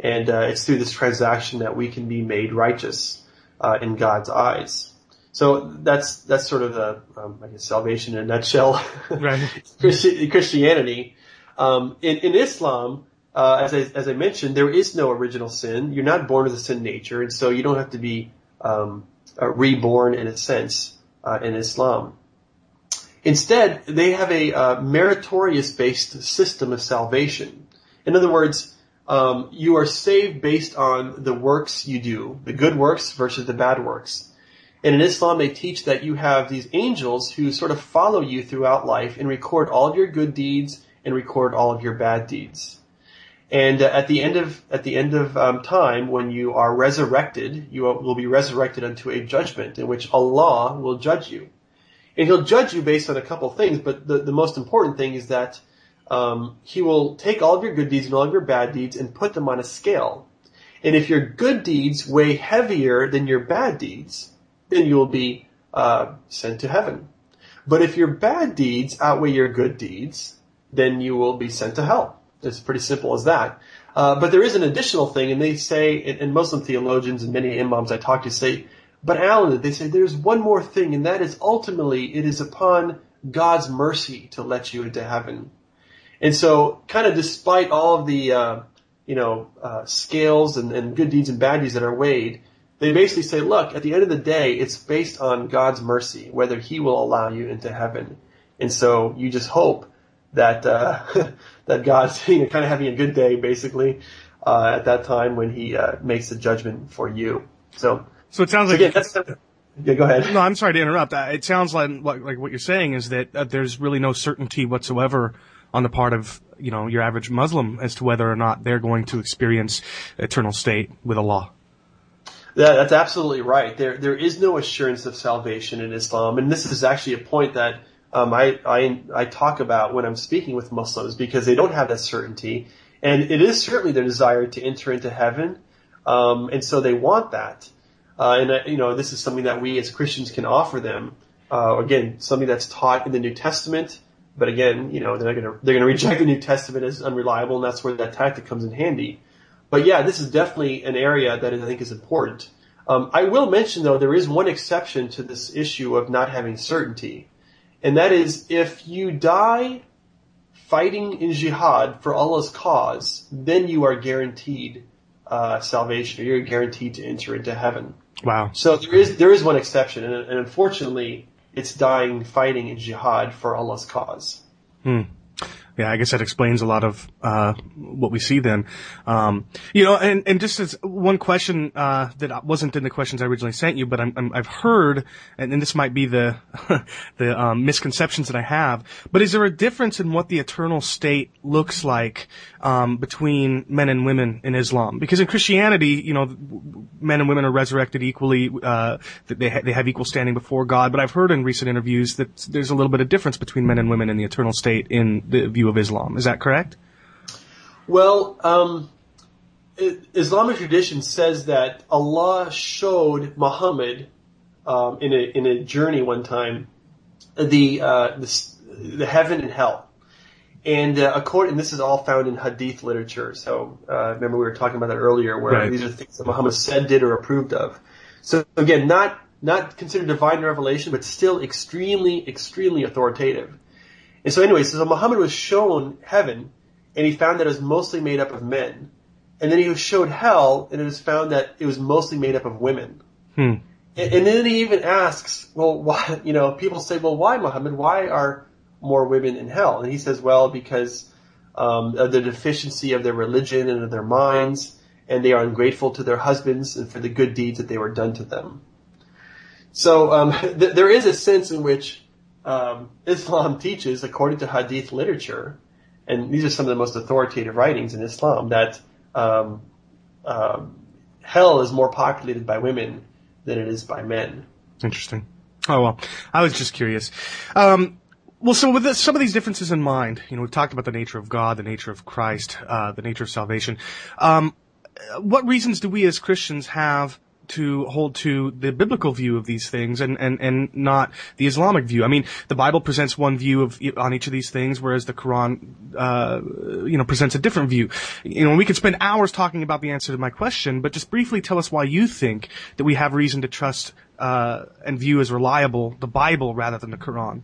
and uh, it's through this transaction that we can be made righteous uh, in God's eyes. So that's that's sort of the um, I guess salvation in a nutshell. Right. Christi- Christianity. Um, in, in Islam, uh, as I as I mentioned, there is no original sin. You're not born with a sin nature, and so you don't have to be um, uh, reborn in a sense uh, in Islam. Instead, they have a uh, meritorious-based system of salvation. In other words, um, you are saved based on the works you do, the good works versus the bad works. And in Islam, they teach that you have these angels who sort of follow you throughout life and record all of your good deeds and record all of your bad deeds. And uh, at the end of at the end of um, time, when you are resurrected, you will be resurrected unto a judgment in which Allah will judge you, and He'll judge you based on a couple of things. But the, the most important thing is that um, He will take all of your good deeds and all of your bad deeds and put them on a scale. And if your good deeds weigh heavier than your bad deeds, then you will be uh, sent to heaven. But if your bad deeds outweigh your good deeds, then you will be sent to hell. It's pretty simple as that. Uh, but there is an additional thing, and they say, and Muslim theologians and many imams I talk to say, but Alan, they say there's one more thing, and that is ultimately it is upon God's mercy to let you into heaven. And so, kind of despite all of the, uh, you know, uh, scales and, and good deeds and bad deeds that are weighed, they basically say, look, at the end of the day, it's based on God's mercy, whether He will allow you into heaven. And so you just hope that uh, that God's you know, kind of having a good day, basically, uh, at that time when He uh, makes a judgment for you. So, so it sounds so like again, yeah. Go ahead. No, I'm sorry to interrupt. Uh, it sounds like like what you're saying is that uh, there's really no certainty whatsoever on the part of you know your average Muslim as to whether or not they're going to experience eternal state with Allah. Yeah, that's absolutely right. There there is no assurance of salvation in Islam, and this is actually a point that um, I, I I talk about when I'm speaking with Muslims because they don't have that certainty, and it is certainly their desire to enter into heaven, um, and so they want that. Uh, and uh, you know, this is something that we as Christians can offer them. Uh, again, something that's taught in the New Testament, but again, you know, they're going to they're going to reject the New Testament as unreliable, and that's where that tactic comes in handy. But yeah, this is definitely an area that I think is important. Um, I will mention though there is one exception to this issue of not having certainty, and that is if you die fighting in jihad for Allah's cause, then you are guaranteed uh, salvation, or you're guaranteed to enter into heaven. Wow. So there is there is one exception, and, and unfortunately, it's dying fighting in jihad for Allah's cause. Hmm. Yeah, I guess that explains a lot of uh, what we see then. Um, you know, and, and just as one question uh, that wasn't in the questions I originally sent you, but i have heard, and, and, this might be the the um, misconceptions that I have, but is there a difference in what the eternal state looks like um, between men and women in Islam? Because in Christianity, you know, men and women are resurrected equally; uh, they ha- they have equal standing before God. But I've heard in recent interviews that there's a little bit of difference between men and women in the eternal state in the view view of Islam. Is that correct? Well, um, Islamic tradition says that Allah showed Muhammad um, in a in a journey one time the uh, the, the heaven and hell. And uh, according, and this is all found in Hadith literature. So uh, remember we were talking about that earlier, where right. these are things that Muhammad said, did, or approved of. So again, not not considered divine revelation, but still extremely, extremely authoritative. And so anyway, so Muhammad was shown heaven, and he found that it was mostly made up of men. And then he was showed hell, and it was found that it was mostly made up of women. Hmm. And, and then he even asks, well, why, you know, people say, well, why, Muhammad? Why are more women in hell? And he says, well, because um, of the deficiency of their religion and of their minds, and they are ungrateful to their husbands and for the good deeds that they were done to them. So um, th- there is a sense in which um, Islam teaches, according to Hadith literature, and these are some of the most authoritative writings in Islam, that um, um, hell is more populated by women than it is by men. Interesting. Oh well, I was just curious. Um, well, so with this, some of these differences in mind, you know, we've talked about the nature of God, the nature of Christ, uh, the nature of salvation. Um, what reasons do we as Christians have to hold to the biblical view of these things and, and, and not the Islamic view. I mean, the Bible presents one view of on each of these things, whereas the Quran, uh, you know, presents a different view. You know, we could spend hours talking about the answer to my question, but just briefly tell us why you think that we have reason to trust uh, and view as reliable the Bible rather than the Quran.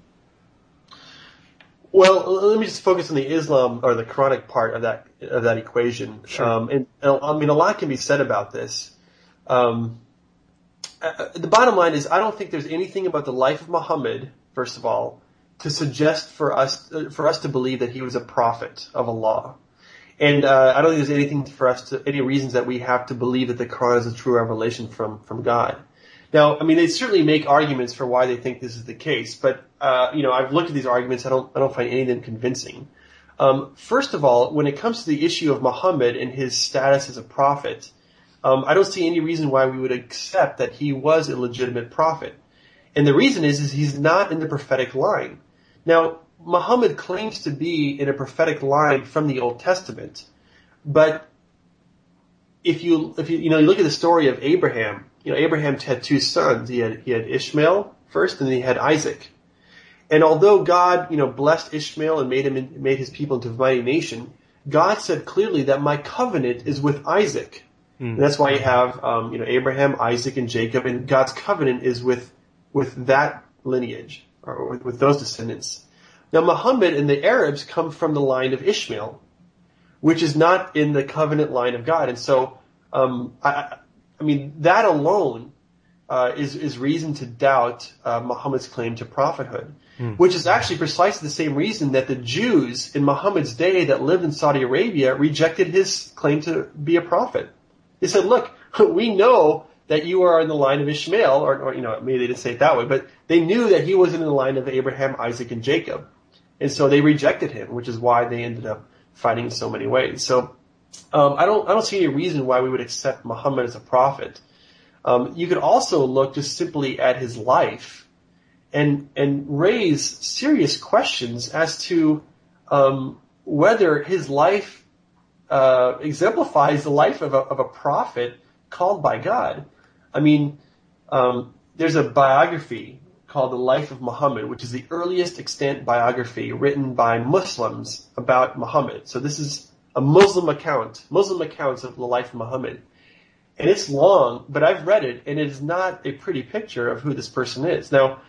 Well, let me just focus on the Islam or the Quranic part of that of that equation. Sure. Um, and, and I mean, a lot can be said about this. Um, uh, the bottom line is, I don't think there's anything about the life of Muhammad, first of all, to suggest for us uh, for us to believe that he was a prophet of Allah. And uh, I don't think there's anything for us to any reasons that we have to believe that the Quran is a true revelation from from God. Now, I mean, they certainly make arguments for why they think this is the case, but uh, you know, I've looked at these arguments. I don't I don't find any of them convincing. Um, first of all, when it comes to the issue of Muhammad and his status as a prophet, um, I don't see any reason why we would accept that he was a legitimate prophet. And the reason is, is he's not in the prophetic line. Now, Muhammad claims to be in a prophetic line from the Old Testament, but if you if you you know you look at the story of Abraham, you know Abraham had two sons. He had he had Ishmael first, and then he had Isaac. And although God, you know, blessed Ishmael and made him made his people into a mighty nation, God said clearly that my covenant is with Isaac. And that's why you have, um, you know, Abraham, Isaac, and Jacob, and God's covenant is with with that lineage or with, with those descendants. Now, Muhammad and the Arabs come from the line of Ishmael, which is not in the covenant line of God, and so, um, I, I mean, that alone uh, is is reason to doubt uh, Muhammad's claim to prophethood, which is actually precisely the same reason that the Jews in Muhammad's day that lived in Saudi Arabia rejected his claim to be a prophet. They said, "Look, we know that you are in the line of Ishmael, or, or you know, maybe they didn't say it that way, but they knew that he was in the line of Abraham, Isaac, and Jacob, and so they rejected him, which is why they ended up fighting in so many ways. So." Um, I don't, I don't see any reason why we would accept Muhammad as a prophet. Um, you could also look just simply at his life and and raise serious questions as to um, whether his life uh, exemplifies the life of a, of a prophet called by God. I mean, um, there's a biography called The Life of Muhammad, which is the earliest extant biography written by Muslims about Muhammad. So this is a Muslim account, Muslim accounts of the life of Muhammad. And it's long, but I've read it, and it is not a pretty picture of who this person is. Now,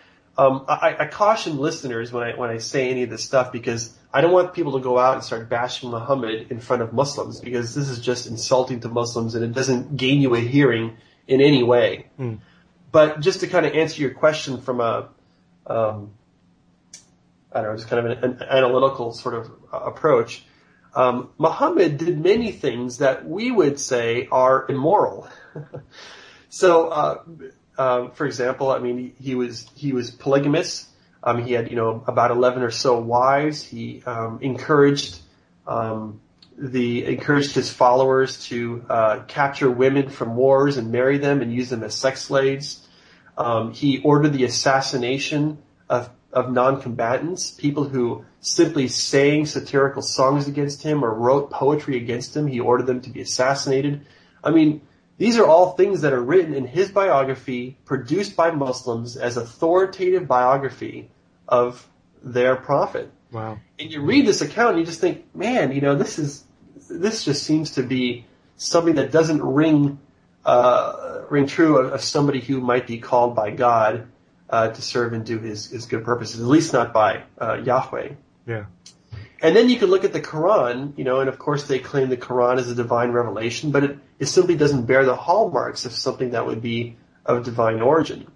um, I, I caution listeners when I when I say any of this stuff because I don't want people to go out and start bashing Muhammad in front of Muslims because this is just insulting to Muslims and it doesn't gain you a hearing in any way. But just to kind of answer your question from a, um, I don't know, just kind of an, an analytical sort of approach, um, Muhammad did many things that we would say are immoral. so, uh, um, for example, I mean, he, was he was polygamous. Um, he had you know about eleven or so wives. He um, encouraged um, the encouraged his followers to uh, capture women from wars and marry them and use them as sex slaves. Um, he ordered the assassination of of non-combatants, people who simply sang satirical songs against him or wrote poetry against him. He ordered them to be assassinated. I mean, these are all things that are written in his biography, produced by Muslims as authoritative biography of their prophet. Wow. And you read this account and you just think, man, you know, this is this just seems to be something that doesn't ring uh, ring true of, of somebody who might be called by God uh, to serve and do his, his good purposes, at least not by uh, Yahweh. Yeah. And then you can look at the Quran, you know, and of course they claim the Quran is a divine revelation, but it, it simply doesn't bear the hallmarks of something that would be of divine origin.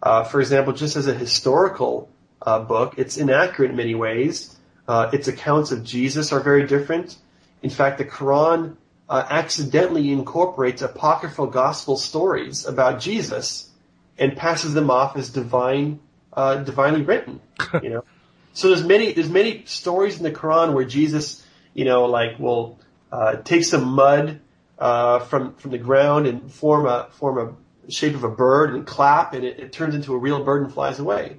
Uh, for example, just as a historical uh, book, it's inaccurate in many ways. Uh, its accounts of Jesus are very different. In fact, the Quran uh, accidentally incorporates apocryphal gospel stories about Jesus and passes them off as divine, uh, divinely written. You know, so there's many there's many stories in the Quran where Jesus, you know, like will uh, take some mud uh, from from the ground and form a form a shape of a bird and clap, and it, it turns into a real bird and flies away.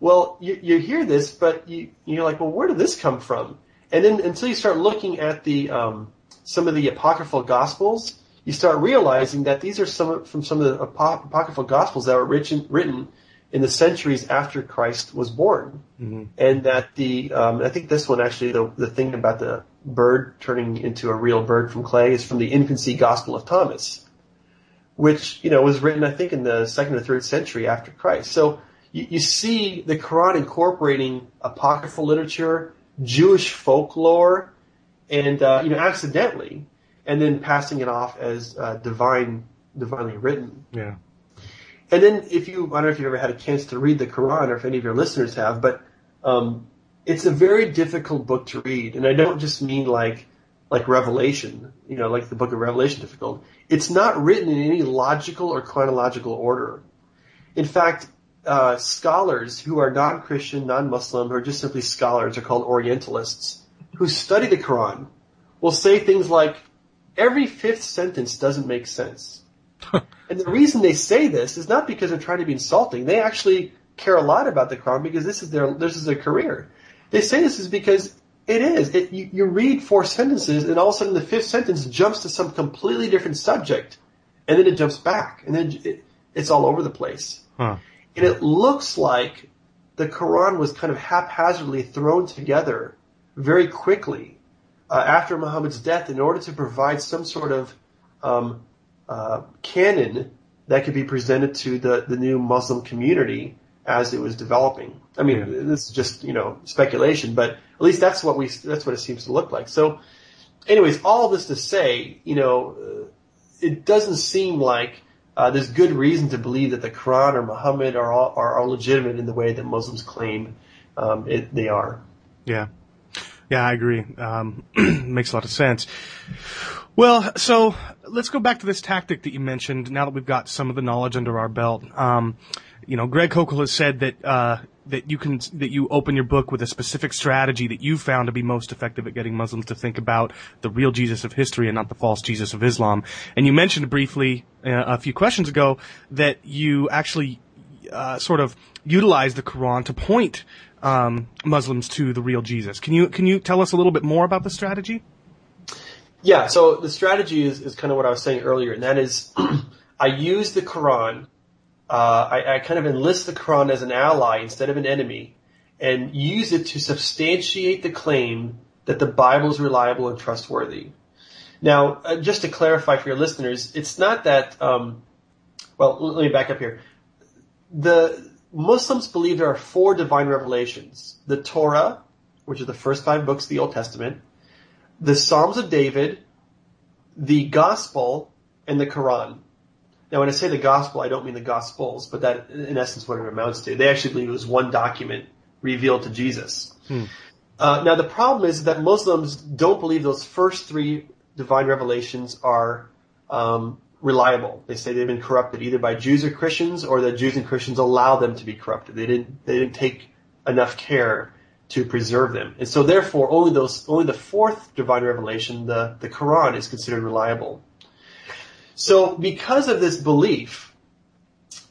Well, you, you hear this, but you you're like, well, where did this come from? And then until you start looking at the um, some of the apocryphal gospels, you start realizing that these are some from some of the apo- apocryphal gospels that were written written in the centuries after Christ was born, and that the um, I think this one actually the the thing about the bird turning into a real bird from clay is from the infancy Gospel of Thomas, which you know was written I think in the second or third century after Christ. So you, you see the Quran incorporating apocryphal literature, Jewish folklore, and uh, you know accidentally, and then passing it off as uh, divine, divinely written. Yeah. And then if you, I don't know if you've ever had a chance to read the Quran or if any of your listeners have, but um, it's a very difficult book to read. And I don't just mean like, like Revelation, you know, like the book of Revelation difficult. It's not written in any logical or chronological order. In fact, uh, scholars who are non-Christian, non-Muslim, who are just simply scholars are called Orientalists, who study the Quran, will say things like, every fifth sentence doesn't make sense. and the reason they say this is not because they're trying to be insulting. They actually care a lot about the Quran because this is their this is their career. They say this is because it is. It, you, you read four sentences and all of a sudden the fifth sentence jumps to some completely different subject, and then it jumps back, and then it, it's all over the place. Huh. And it looks like the Quran was kind of haphazardly thrown together very quickly uh, after Muhammad's death in order to provide some sort of um, uh, canon that could be presented to the, the new Muslim community as it was developing. I mean, yeah. this is just you know speculation, but at least that's what we that's what it seems to look like. So, anyways, all this to say, you know, uh, it doesn't seem like uh, there's good reason to believe that the Quran or Muhammad are all, are, are legitimate in the way that Muslims claim um, it, they are. Yeah, yeah, I agree. Um, makes a lot of sense. Well, so let's go back to this tactic that you mentioned. Now that we've got some of the knowledge under our belt, um, you know, Greg Koukl has said that uh, that you can that you open your book with a specific strategy that you found to be most effective at getting Muslims to think about the real Jesus of history and not the false Jesus of Islam. And you mentioned briefly uh, a few questions ago that you actually uh, sort of utilize the Quran to point um, Muslims to the real Jesus. Can you can you tell us a little bit more about the strategy? Yeah. So the strategy is is kind of what I was saying earlier, and that is, I use the Quran uh, I, I, kind of enlist the Quran as an ally instead of an enemy and use it to substantiate the claim that the Bible is reliable and trustworthy. Now, uh, just to clarify for your listeners, it's not that, um, well, let me back up here. The Muslims believe there are four divine revelations. The Torah, which are the first five books of the Old Testament, the Psalms of David, the Gospel, and the Quran. Now, when I say the gospel, I don't mean the gospels, but that, in essence, what it amounts to. They actually believe it was one document revealed to Jesus. Hmm. Uh, now, the problem is that Muslims don't believe those first three divine revelations are um, reliable. They say they've been corrupted either by Jews or Christians, or that Jews and Christians allow them to be corrupted. They didn't. They didn't take enough care to preserve them, and so therefore, only those, only the fourth divine revelation, the the Quran, is considered reliable. So because of this belief,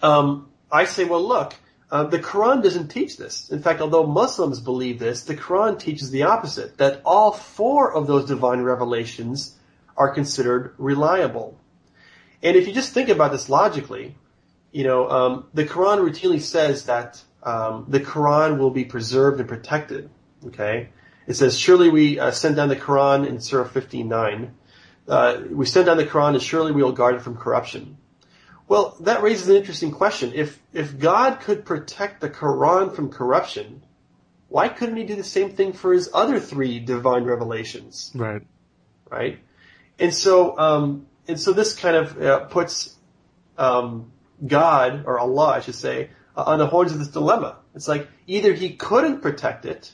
um, I say, well, look, uh, the Quran doesn't teach this. In fact, although Muslims believe this, the Quran teaches the opposite, that all four of those divine revelations are considered reliable. And if you just think about this logically, you know, um, the Quran routinely says that um, the Quran will be preserved and protected. Okay, it says, "Surely we uh, sent down the Quran in Surah 59." uh, we send down the Quran and surely we will guard it from corruption. Well, that raises an interesting question. If, if God could protect the Quran from corruption, why couldn't he do the same thing for his other three divine revelations? Right. Right? And so, um, and so this kind of uh, puts, um, God, or Allah, I should say, Uh, on the horns of this dilemma. It's like either he couldn't protect it,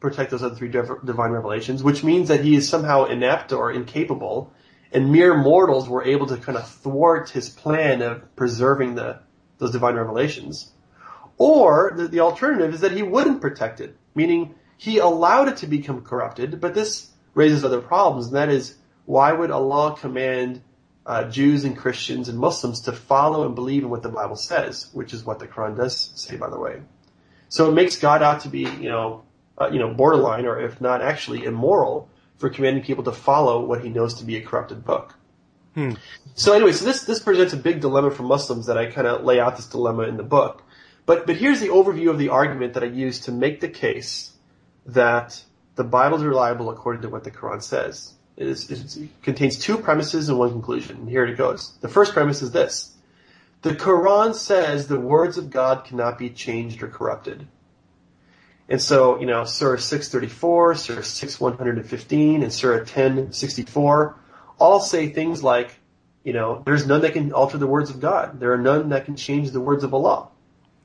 protect those other three divine revelations, which means that he is somehow inept or incapable, and mere mortals were able to kind of thwart his plan of preserving the those divine revelations. Or the, the alternative is that he wouldn't protect it, meaning he allowed it to become corrupted, but this raises other problems, and that is why would Allah command uh, Jews and Christians and Muslims to follow and believe in what the Bible says, which is what the Quran does say, by the way. So it makes God out to be, you know, uh, you know, borderline or if not actually immoral for commanding people to follow what he knows to be a corrupted book. Hmm. So anyway, so this, this presents a big dilemma for Muslims that I kind of lay out this dilemma in the book. But, but here's the overview of the argument that I use to make the case that the Bible is reliable according to what the Quran says. It, is, it contains two premises and one conclusion. Here it goes. The first premise is this. The Quran says the words of God cannot be changed or corrupted. And so, you know, Surah 634, Surah 6115, and Surah 1064 all say things like, you know, there's none that can alter the words of God. There are none that can change the words of Allah.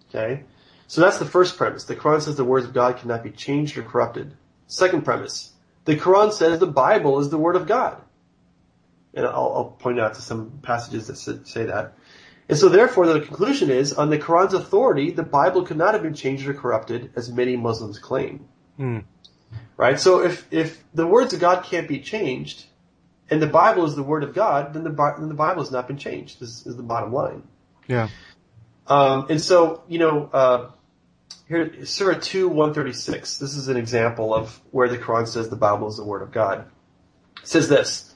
Okay? So that's the first premise. The Quran says the words of God cannot be changed or corrupted. Second premise. The Quran says the Bible is the word of God. And I'll, I'll point out to some passages that say that. And so therefore the conclusion is, on the Quran's authority, the Bible could not have been changed or corrupted, as many Muslims claim. Hmm. Right? So if, if the words of God can't be changed, and the Bible is the word of God, then the, then the Bible has not been changed. This is the bottom line. Yeah. Um, and so, you know, uh, here, Surah 2, 136. This is an example of where the Quran says the Bible is the word of God. It says this,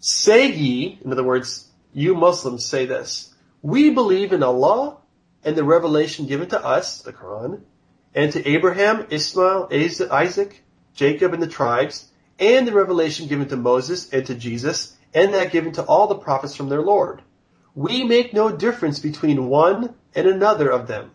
Say ye, in other words, you Muslims say this, we believe in Allah and the revelation given to us, the Quran, and to Abraham, Ishmael, Isaac, Jacob, and the tribes, and the revelation given to Moses and to Jesus, and that given to all the prophets from their Lord. We make no difference between one and another of them.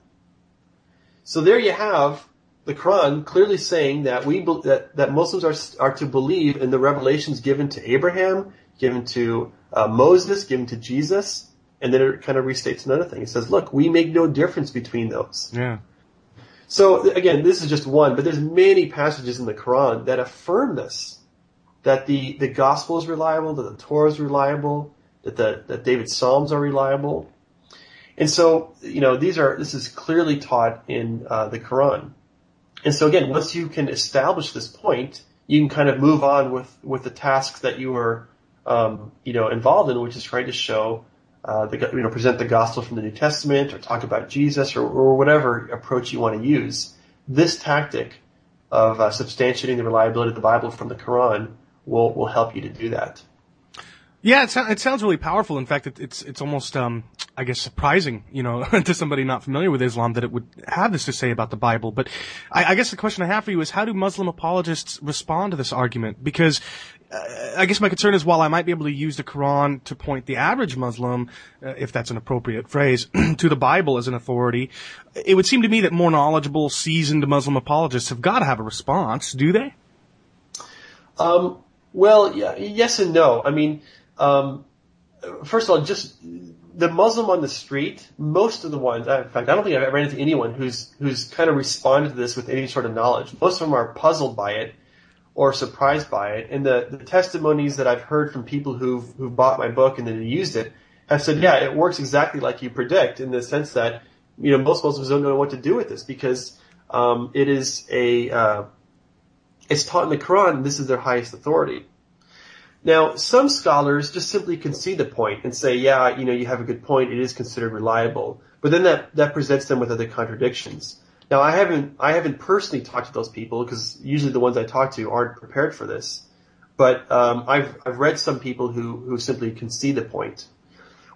So there you have the Quran clearly saying that we that, that Muslims are are to believe in the revelations given to Abraham, given to uh, Moses, given to Jesus, and then it kind of restates another thing. It says, "Look, we make no difference between those." Yeah. So again, this is just one, but there's many passages in the Quran that affirm this, that the the gospel is reliable, that the Torah is reliable, that the that David's Psalms are reliable, and so you know these are this is clearly taught in uh, the Quran. And so again, once you can establish this point, you can kind of move on with, with the tasks that you are, um, you know, involved in, which is trying to show, uh, the, you know, present the gospel from the New Testament or talk about Jesus or, or whatever approach you want to use. This tactic of uh, substantiating the reliability of the Bible from the Quran will, will help you to do that. Yeah, it, so- it sounds really powerful. In fact, it, it's it's almost um, I guess surprising, you know, to somebody not familiar with Islam that it would have this to say about the Bible. But I, I guess the question I have for you is, how do Muslim apologists respond to this argument? Because uh, I guess my concern is, while I might be able to use the Quran to point the average Muslim, uh, if that's an appropriate phrase, to the Bible as an authority, it would seem to me that more knowledgeable, seasoned Muslim apologists have got to have a response. Do they? Um, well, yeah, yes and no. I mean, um, first of all, just the Muslim on the street, most of the ones, in fact, I don't think I've ever ran into anyone who's who's kind of responded to this with any sort of knowledge. Most of them are puzzled by it or surprised by it. And the, the testimonies that I've heard from people who've who've bought my book and then used it have said, yeah, it works exactly like you predict in the sense that you know most Muslims don't know what to do with this because um, it is a uh, it's taught in the Quran. This is their highest authority. Now, some scholars just simply concede the point and say, yeah, you know, you have a good point. It is considered reliable. But then that, that presents them with other contradictions. Now, I haven't, I haven't personally talked to those people because usually the ones I talk to aren't prepared for this. But, um, I've, I've read some people who, who simply concede the point.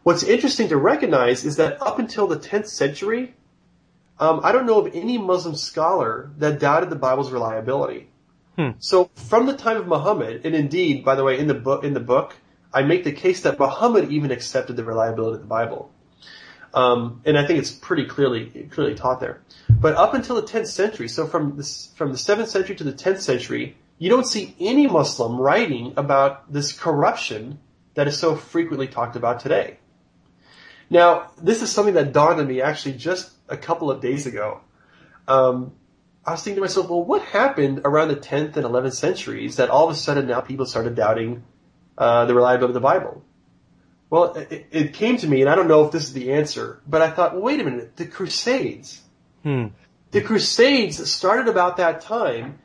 What's interesting to recognize is that up until the 10th century, um, I don't know of any Muslim scholar that doubted the Bible's reliability. Hmm. So from the time of Muhammad, and indeed, by the way, in the book, in the book, I make the case that Muhammad even accepted the reliability of the Bible. Um, and I think it's pretty clearly, clearly taught there. But up until the 10th century, so from this, from the 7th century to the 10th century, you don't see any Muslim writing about this corruption that is so frequently talked about today. Now, this is something that dawned on me actually just a couple of days ago. Um, I was thinking to myself, well, what happened around the 10th and 11th centuries that all of a sudden now people started doubting uh, the reliability of the Bible? Well, it, it, came to me, and I don't know if this is the answer, but I thought, well, wait a minute, the Crusades. Hmm. The Crusades started about that time,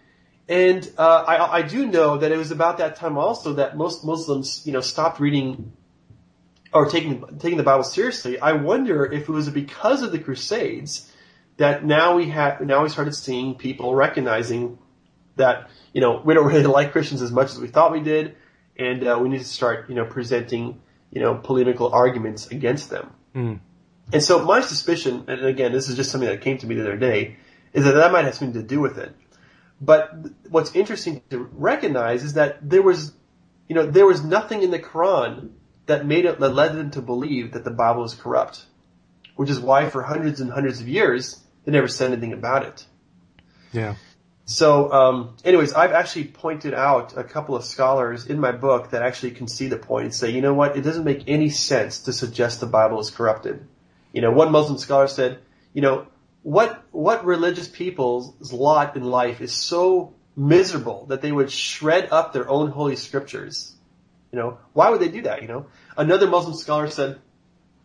and uh, I, I do know that it was about that time also that most Muslims, you know, stopped reading or taking taking the Bible seriously. I wonder if it was because of the Crusades that now we have now we started seeing people recognizing that you know we don't really like Christians as much as we thought we did, and uh, we need to start you know presenting you know polemical arguments against them. Mm. And so my suspicion, and again this is just something that came to me the other day, is that that might have something to do with it. But what's interesting to recognize is that there was, you know, there was nothing in the Quran that made it that led them to believe that the Bible is corrupt, which is why for hundreds and hundreds of years they never said anything about it. Yeah. So, um, anyways, I've actually pointed out a couple of scholars in my book that actually can see the point and say, you know what, it doesn't make any sense to suggest the Bible is corrupted. You know, one Muslim scholar said, you know, what what religious people's lot in life is so miserable that they would shred up their own holy scriptures. You know, why would they do that? You know, another Muslim scholar said,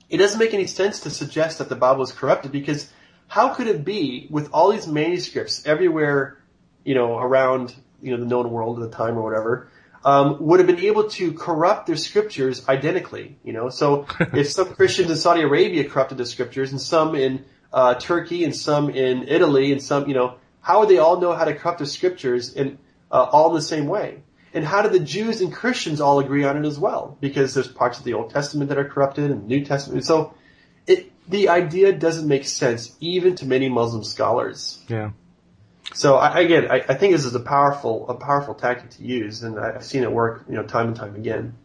it doesn't make any sense to suggest that the Bible is corrupted because how could it be with all these manuscripts everywhere, you know, around, you know, the known world at the time or whatever, um, would have been able to corrupt their scriptures identically, you know? So if some Christians in Saudi Arabia corrupted the scriptures and some in, uh, Turkey and some in Italy and some, you know, how would they all know how to corrupt the scriptures in, uh, all in the same way? And how did the Jews and Christians all agree on it as well? Because there's parts of the Old Testament that are corrupted and New Testament. So the idea doesn't make sense even to many Muslim scholars. Yeah. So I, again, I, I think this is a powerful, a powerful tactic to use, and I've seen it work, you know, time and time again.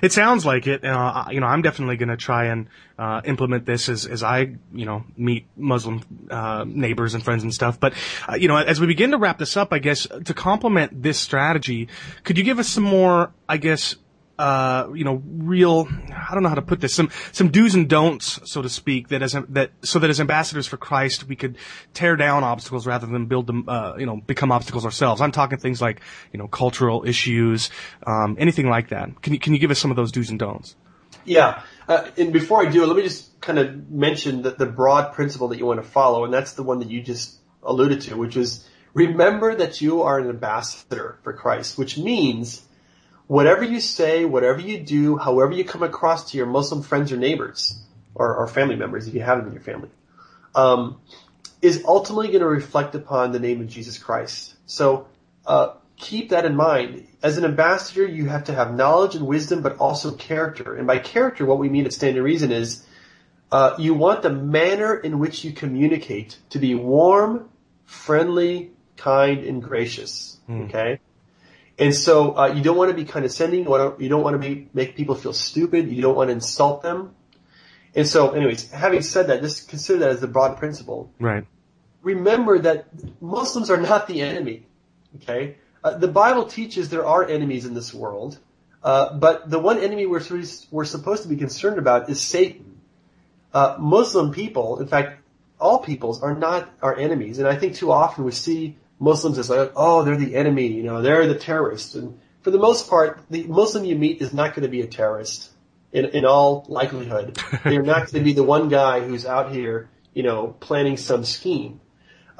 It sounds like it. Uh, you know, I'm definitely going to try and uh, implement this as, as I, you know, meet Muslim uh, neighbors and friends and stuff. But, uh, you know, as we begin to wrap this up, I guess to complement this strategy, could you give us some more, I guess, uh, you know, real, I don't know how to put this, some, some do's and don'ts, so to speak, that as, that, so that as ambassadors for Christ, we could tear down obstacles rather than build them, uh, you know, become obstacles ourselves. I'm talking things like, you know, cultural issues, um, anything like that. Can you, can you give us some of those do's and don'ts? Yeah. Uh, and before I do, let me just kind of mention the, the broad principle that you want to follow, and that's the one that you just alluded to, which is remember that you are an ambassador for Christ, which means whatever you say, whatever you do, however you come across to your Muslim friends or neighbors, or, or family members if you have them in your family, um, is ultimately going to reflect upon the name of Jesus Christ. So uh, keep that in mind. As an ambassador, you have to have knowledge and wisdom, but also character. And by character, what we mean at Stand to Reason is uh, you want the manner in which you communicate to be warm, friendly, kind, and gracious. Mm. Okay. And so uh, you don't want to be condescending. You don't want to be, make people feel stupid. You don't want to insult them. And so, anyways, having said that, just consider that as the broad principle. Right. Remember that Muslims are not the enemy. Okay. Uh, the Bible teaches there are enemies in this world, uh, but the one enemy we're, we're supposed to be concerned about is Satan. Uh, Muslim people, in fact, all peoples are not our enemies, and I think too often we see Muslims as like, oh, they're the enemy, you know, they're the terrorists. And for the most part, the Muslim you meet is not going to be a terrorist in, in all likelihood. they're not going to be the one guy who's out here, you know, planning some scheme.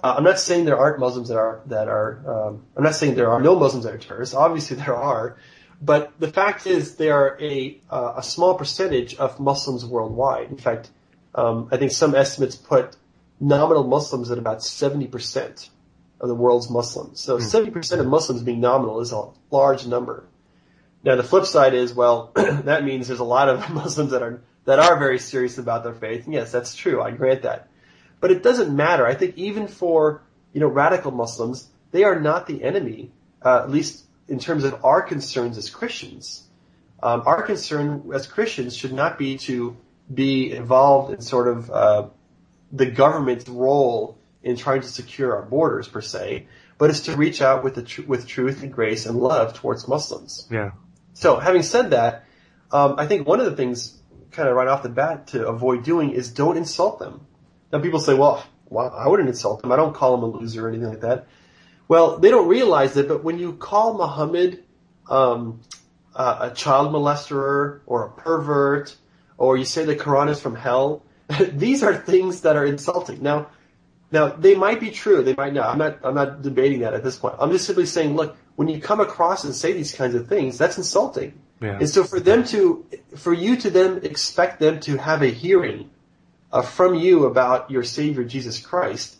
Uh, I'm not saying there aren't Muslims that are, that are, um, I'm not saying there are no Muslims that are terrorists. Obviously there are. But the fact is they are a, uh, a small percentage of Muslims worldwide. In fact, um, I think some estimates put nominal Muslims at about 70% of the world's Muslims. So mm. 70% of Muslims being nominal is a large number. Now the flip side is, well, that means there's a lot of Muslims that are, that are very serious about their faith. And yes, that's true. I grant that. But it doesn't matter. I think even for, you know, radical Muslims, they are not the enemy, uh, at least in terms of our concerns as Christians. Um, our concern as Christians should not be to be involved in sort of uh, the government's role in trying to secure our borders per se, but it's to reach out with the tr- with truth and grace and love towards Muslims. Yeah. So having said that, um, I think one of the things kind of right off the bat to avoid doing is don't insult them. Now people say, well, well, I wouldn't insult them. I don't call them a loser or anything like that. Well, they don't realize it, but when you call Muhammad um, uh, a child molester or a pervert, or you say the Quran is from hell, these are things that are insulting. Now, now, they might be true. They might not. I'm not. I'm not debating that at this point. I'm just simply saying, look, when you come across and say these kinds of things, that's insulting. Yeah. And so for them to, for you to then expect them to have a hearing uh, from you about your Savior Jesus Christ,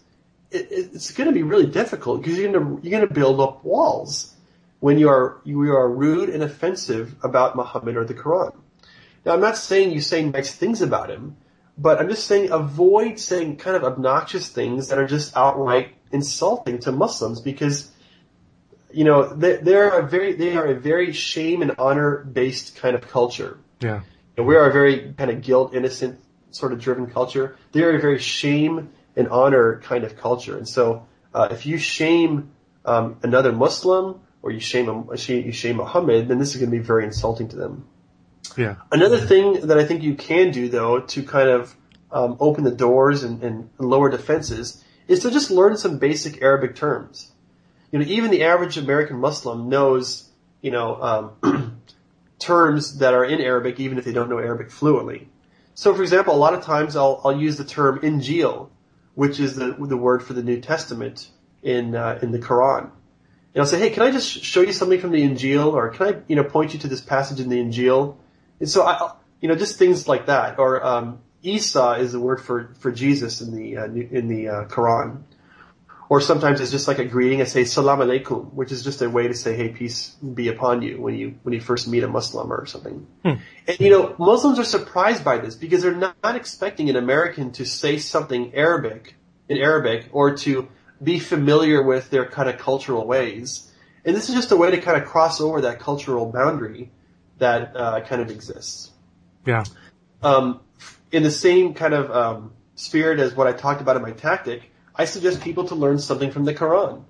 it, it's going to be really difficult because you're going to you're going to build up walls when you are you are rude and offensive about Muhammad or the Quran. Now, I'm not saying you say nice things about him. But I'm just saying avoid saying kind of obnoxious things that are just outright insulting to Muslims because you know they, they're a very they are a very shame and honor based kind of culture. Yeah, and we are a very kind of guilt innocent sort of driven culture. They are a very shame and honor kind of culture, and so uh, if you shame um, another Muslim or you shame a, you shame Muhammad, then this is going to be very insulting to them. Yeah. Another thing that I think you can do though to kind of um, open the doors and, and, lower defenses is to just learn some basic Arabic terms. You know, even the average American Muslim knows, you know, um, terms that are in Arabic even if they don't know Arabic fluently. So, for example, a lot of times I'll, I'll use the term Injil, which is the, the word for the New Testament in, uh, in the Quran. And I'll say, hey, can I just show you something from the Injil, or can I, you know, point you to this passage in the Injil? And so I, you know, just things like that. Or um, Isa is the word for, for Jesus in the uh, in the uh, Quran. or sometimes it's just like a greeting. I say salam alaikum, which is just a way to say, hey, peace be upon you when you when you first meet a Muslim or something. Hmm. And you know, Muslims are surprised by this because they're not, not expecting an American to say something Arabic in Arabic or to be familiar with their kind of cultural ways. And this is just a way to kind of cross over that cultural boundary that uh, kind of exists. Yeah. Um, in the same kind of um, spirit as what I talked about in my tactic, I suggest people to learn something from the Quran.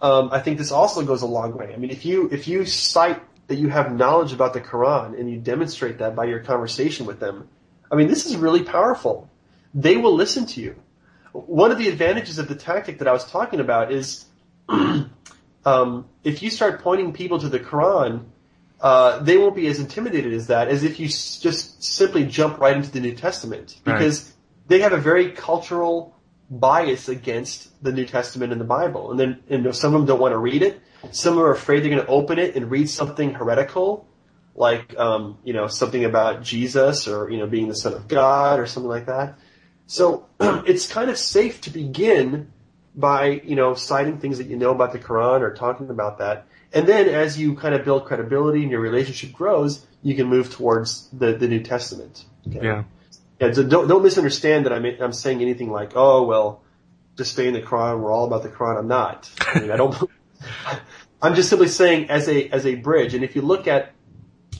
Um, I think this also goes a long way. I mean, if you if you cite that you have knowledge about the Quran and you demonstrate that by your conversation with them, I mean, this is really powerful. They will listen to you. One of the advantages of the tactic that I was talking about is um, if you start pointing people to the Quran, uh, they won't be as intimidated as that as if you s- just simply jump right into the New Testament because right. they have a very cultural bias against the New Testament and the Bible. And then and some of them don't want to read it. Some are afraid they're going to open it and read something heretical, like um, you know something about Jesus or you know being the Son of God or something like that. So it's kind of safe to begin by you know citing things that you know about the Quran or talking about that. And then as you kind of build credibility and your relationship grows, you can move towards the, the New Testament. Okay? Yeah. Yeah, so don't don't misunderstand that I'm I'm saying anything like, oh well, just stay in the Quran. We're all about the Quran. I'm not. I mean, I don't. I'm just simply saying as a as a bridge. And if you look at,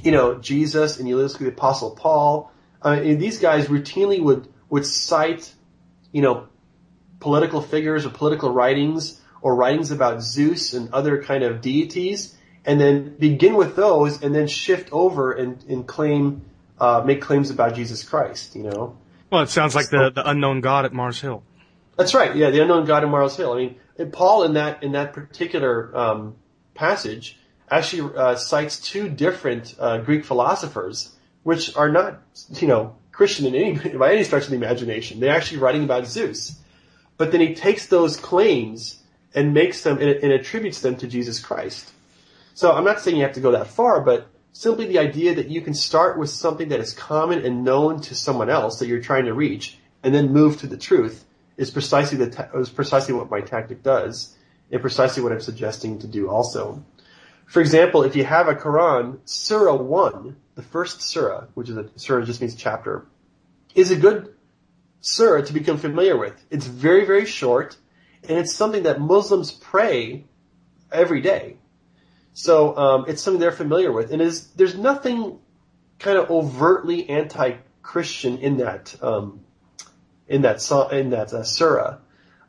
you know, Jesus and you look at the Apostle Paul, uh, these guys routinely would would cite, you know, political figures or political writings or writings about Zeus and other kind of deities, and then begin with those, and then shift over and, and claim uh, make claims about Jesus Christ, you know. Well, it sounds like the, the unknown God at Mars Hill. That's right. Yeah, the unknown God at Mars Hill. I mean, Paul in that in that particular um, passage actually uh, cites two different uh, Greek philosophers, which are not, you know, Christian in any by any stretch of the imagination. They're actually writing about Zeus, but then he takes those claims and makes them and, and attributes them to Jesus Christ. So I'm not saying you have to go that far, but simply the idea that you can start with something that is common and known to someone else that you're trying to reach, and then move to the truth is precisely the ta- is precisely what my tactic does, and precisely what I'm suggesting to do also. For example, if you have a Quran, Surah one, the first Surah, which is a Surah just means chapter, is a good Surah to become familiar with. It's very very short, and it's something that Muslims pray every day. So um, it's something they're familiar with, and is there's nothing kind of overtly anti-Christian in that um, in that in that uh, surah.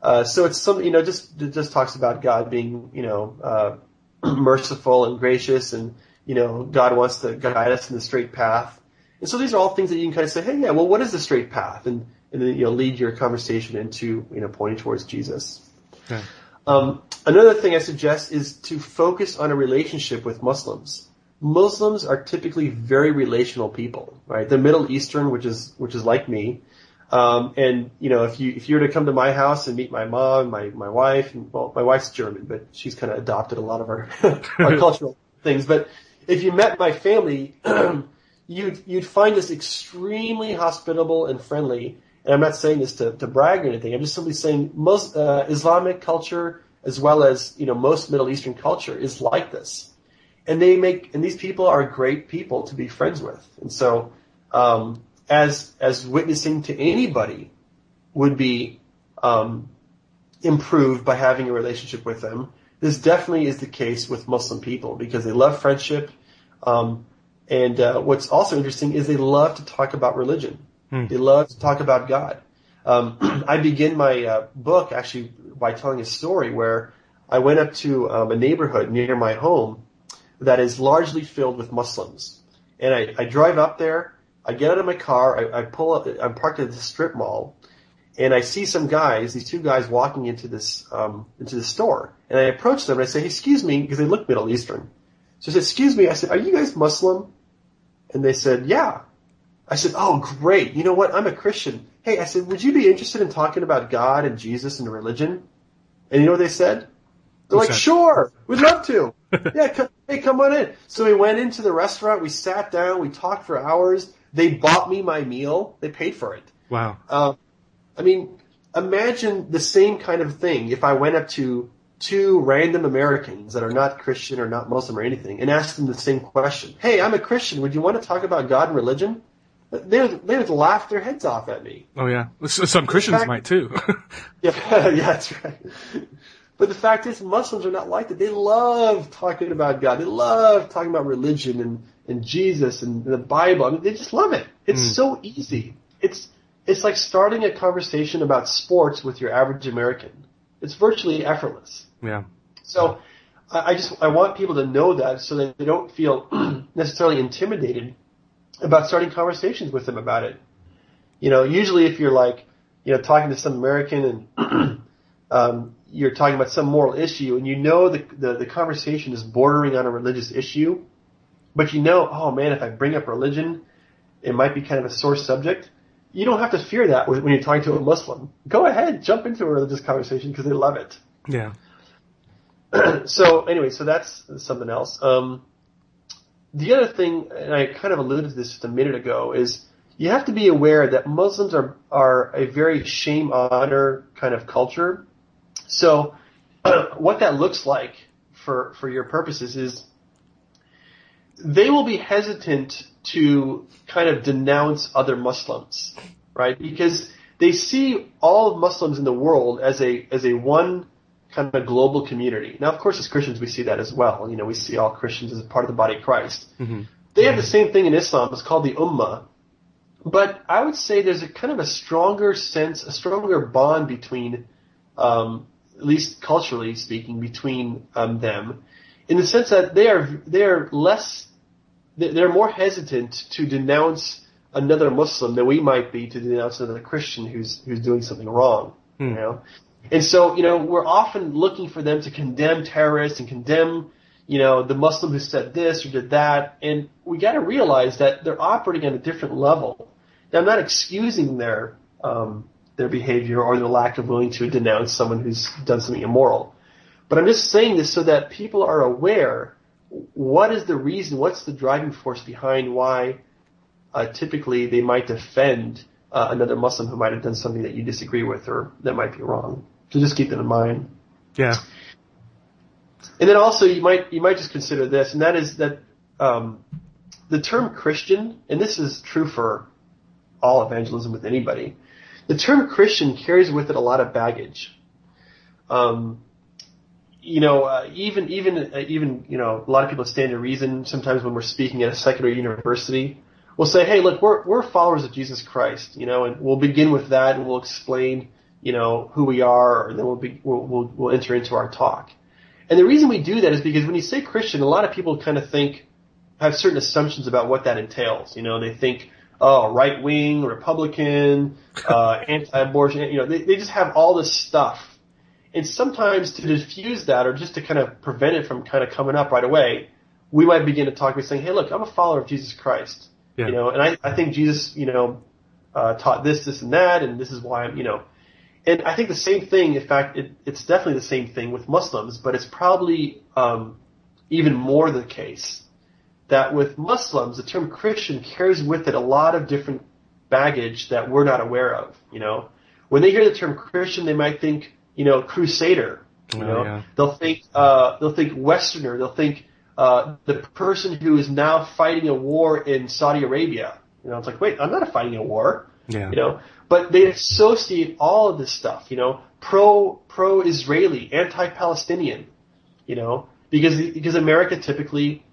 Uh, so it's some you know just just talks about God being you know uh, merciful and gracious, and you know God wants to guide us in the straight path. And so these are all things that you can kind of say, hey, yeah, well, what is the straight path? And and then you know lead your conversation into you know pointing towards Jesus. Yeah. Um, another thing I suggest is to focus on a relationship with Muslims. Muslims are typically very relational people, right? They're Middle Eastern, which is which is like me. Um, and you know, if you if you were to come to my house and meet my mom, my my wife, and well, my wife's German, but she's kind of adopted a lot of our our cultural things. But if you met my family, you'd you'd find us extremely hospitable and friendly and I'm not saying this to, to brag or anything. I'm just simply saying most uh, Islamic culture, as well as you know most Middle Eastern culture, is like this, and they make and these people are great people to be friends with. And so, um, as as witnessing to anybody would be um, improved by having a relationship with them. This definitely is the case with Muslim people because they love friendship. Um, and uh, what's also interesting is they love to talk about religion. Hmm. They love to talk about God. Um, I begin my uh, book actually by telling a story where I went up to um, a neighborhood near my home that is largely filled with Muslims. And I, I drive up there, I get out of my car, I, I pull up, I'm parked at the strip mall, and I see some guys, these two guys walking into this, um, into the store. And I approach them and I say, hey, excuse me, because they look Middle Eastern. So I said, excuse me, I said, are you guys Muslim? And they said, yeah. I said, "Oh, great! You know what? I'm a Christian. Hey, I said, would you be interested in talking about God and Jesus and religion?" And you know what they said? They're like? "Sure, we'd love to. yeah, come, hey, come on in." So we went into the restaurant. We sat down. We talked for hours. They bought me my meal. They paid for it. Wow. Uh, I mean, imagine the same kind of thing if I went up to two random Americans that are not Christian or not Muslim or anything and asked them the same question. Hey, I'm a Christian. Would you want to talk about God and religion? They would, they would laugh their heads off at me. Oh yeah, some Christians fact, might too. yeah, yeah, that's right. But the fact is, Muslims are not like that. They love talking about God. They love talking about religion and, and Jesus and the Bible. I mean, they just love it. It's mm. so easy. It's it's like starting a conversation about sports with your average American. It's virtually effortless. Yeah. So I just I want people to know that so that they don't feel necessarily intimidated about starting conversations with them about it. You know, usually if you're like, you know, talking to some American and um, you're talking about some moral issue and you know the, the, the conversation is bordering on a religious issue, but you know, oh man, if I bring up religion, it might be kind of a sore subject. You don't have to fear that when you're talking to a Muslim. Go ahead, jump into a religious conversation because they love it. Yeah. so anyway, so that's something else. Um, the other thing, and I kind of alluded to this just a minute ago, is you have to be aware that Muslims are are a very shame honor kind of culture. So what that looks like for for your purposes is they will be hesitant to kind of denounce other Muslims, right? Because they see all Muslims in the world as a as a one kind of global community. Now, of course, as Christians, we see that as well. You know, we see all Christians as a part of the body of Christ. Mm-hmm. They have the same thing in Islam. It's called the Ummah. But I would say there's a kind of a stronger sense, a stronger bond between, um, at least culturally speaking, between um, them, in the sense that they are they are less, they're more hesitant to denounce another Muslim than we might be to denounce another Christian who's who's doing something wrong. Hmm. You know, and so, you know, we're often looking for them to condemn terrorists and condemn, you know, the Muslim who said this or did that. And we got to realize that they're operating on a different level. Now, I'm not excusing their, um, their behavior or their lack of willing to denounce someone who's done something immoral. But I'm just saying this so that people are aware what is the reason, what's the driving force behind why uh, typically they might defend uh, another Muslim who might have done something that you disagree with or that might be wrong. So just keep that in mind. Yeah. And then also you might you might just consider this, and that is that um, the term Christian, and this is true for all evangelism with anybody. The term Christian carries with it a lot of baggage. Um, you know, uh, even even uh, even you know, a lot of people stand to reason. Sometimes when we're speaking at a secular university, we'll say, "Hey, look, we're we're followers of Jesus Christ," you know, and we'll begin with that, and we'll explain you know, who we are, and then we'll, be, we'll, we'll, we'll enter into our talk. And the reason we do that is because when you say Christian, a lot of people kind of think, have certain assumptions about what that entails. You know, they think, oh, right wing, Republican, uh, anti-abortion, you know, they, they just have all this stuff. And sometimes to diffuse that or just to kind of prevent it from kind of coming up right away, we might begin to talk by saying, hey, look, I'm a follower of Jesus Christ. Yeah. You know, and I, I think Jesus, you know, uh, taught this, this, and that, and this is why I'm, you know, and I think the same thing. In fact, it, it's definitely the same thing with Muslims, but it's probably um, even more the case that with Muslims, the term Christian carries with it a lot of different baggage that we're not aware of. You know, when they hear the term Christian, they might think, you know, Crusader. You oh, know, yeah. they'll think uh, they'll think Westerner. They'll think uh, the person who is now fighting a war in Saudi Arabia. You know, it's like, wait, I'm not fighting a war. Yeah. You know, but they associate all of this stuff, you know, pro pro Israeli, anti Palestinian, you know, because because America typically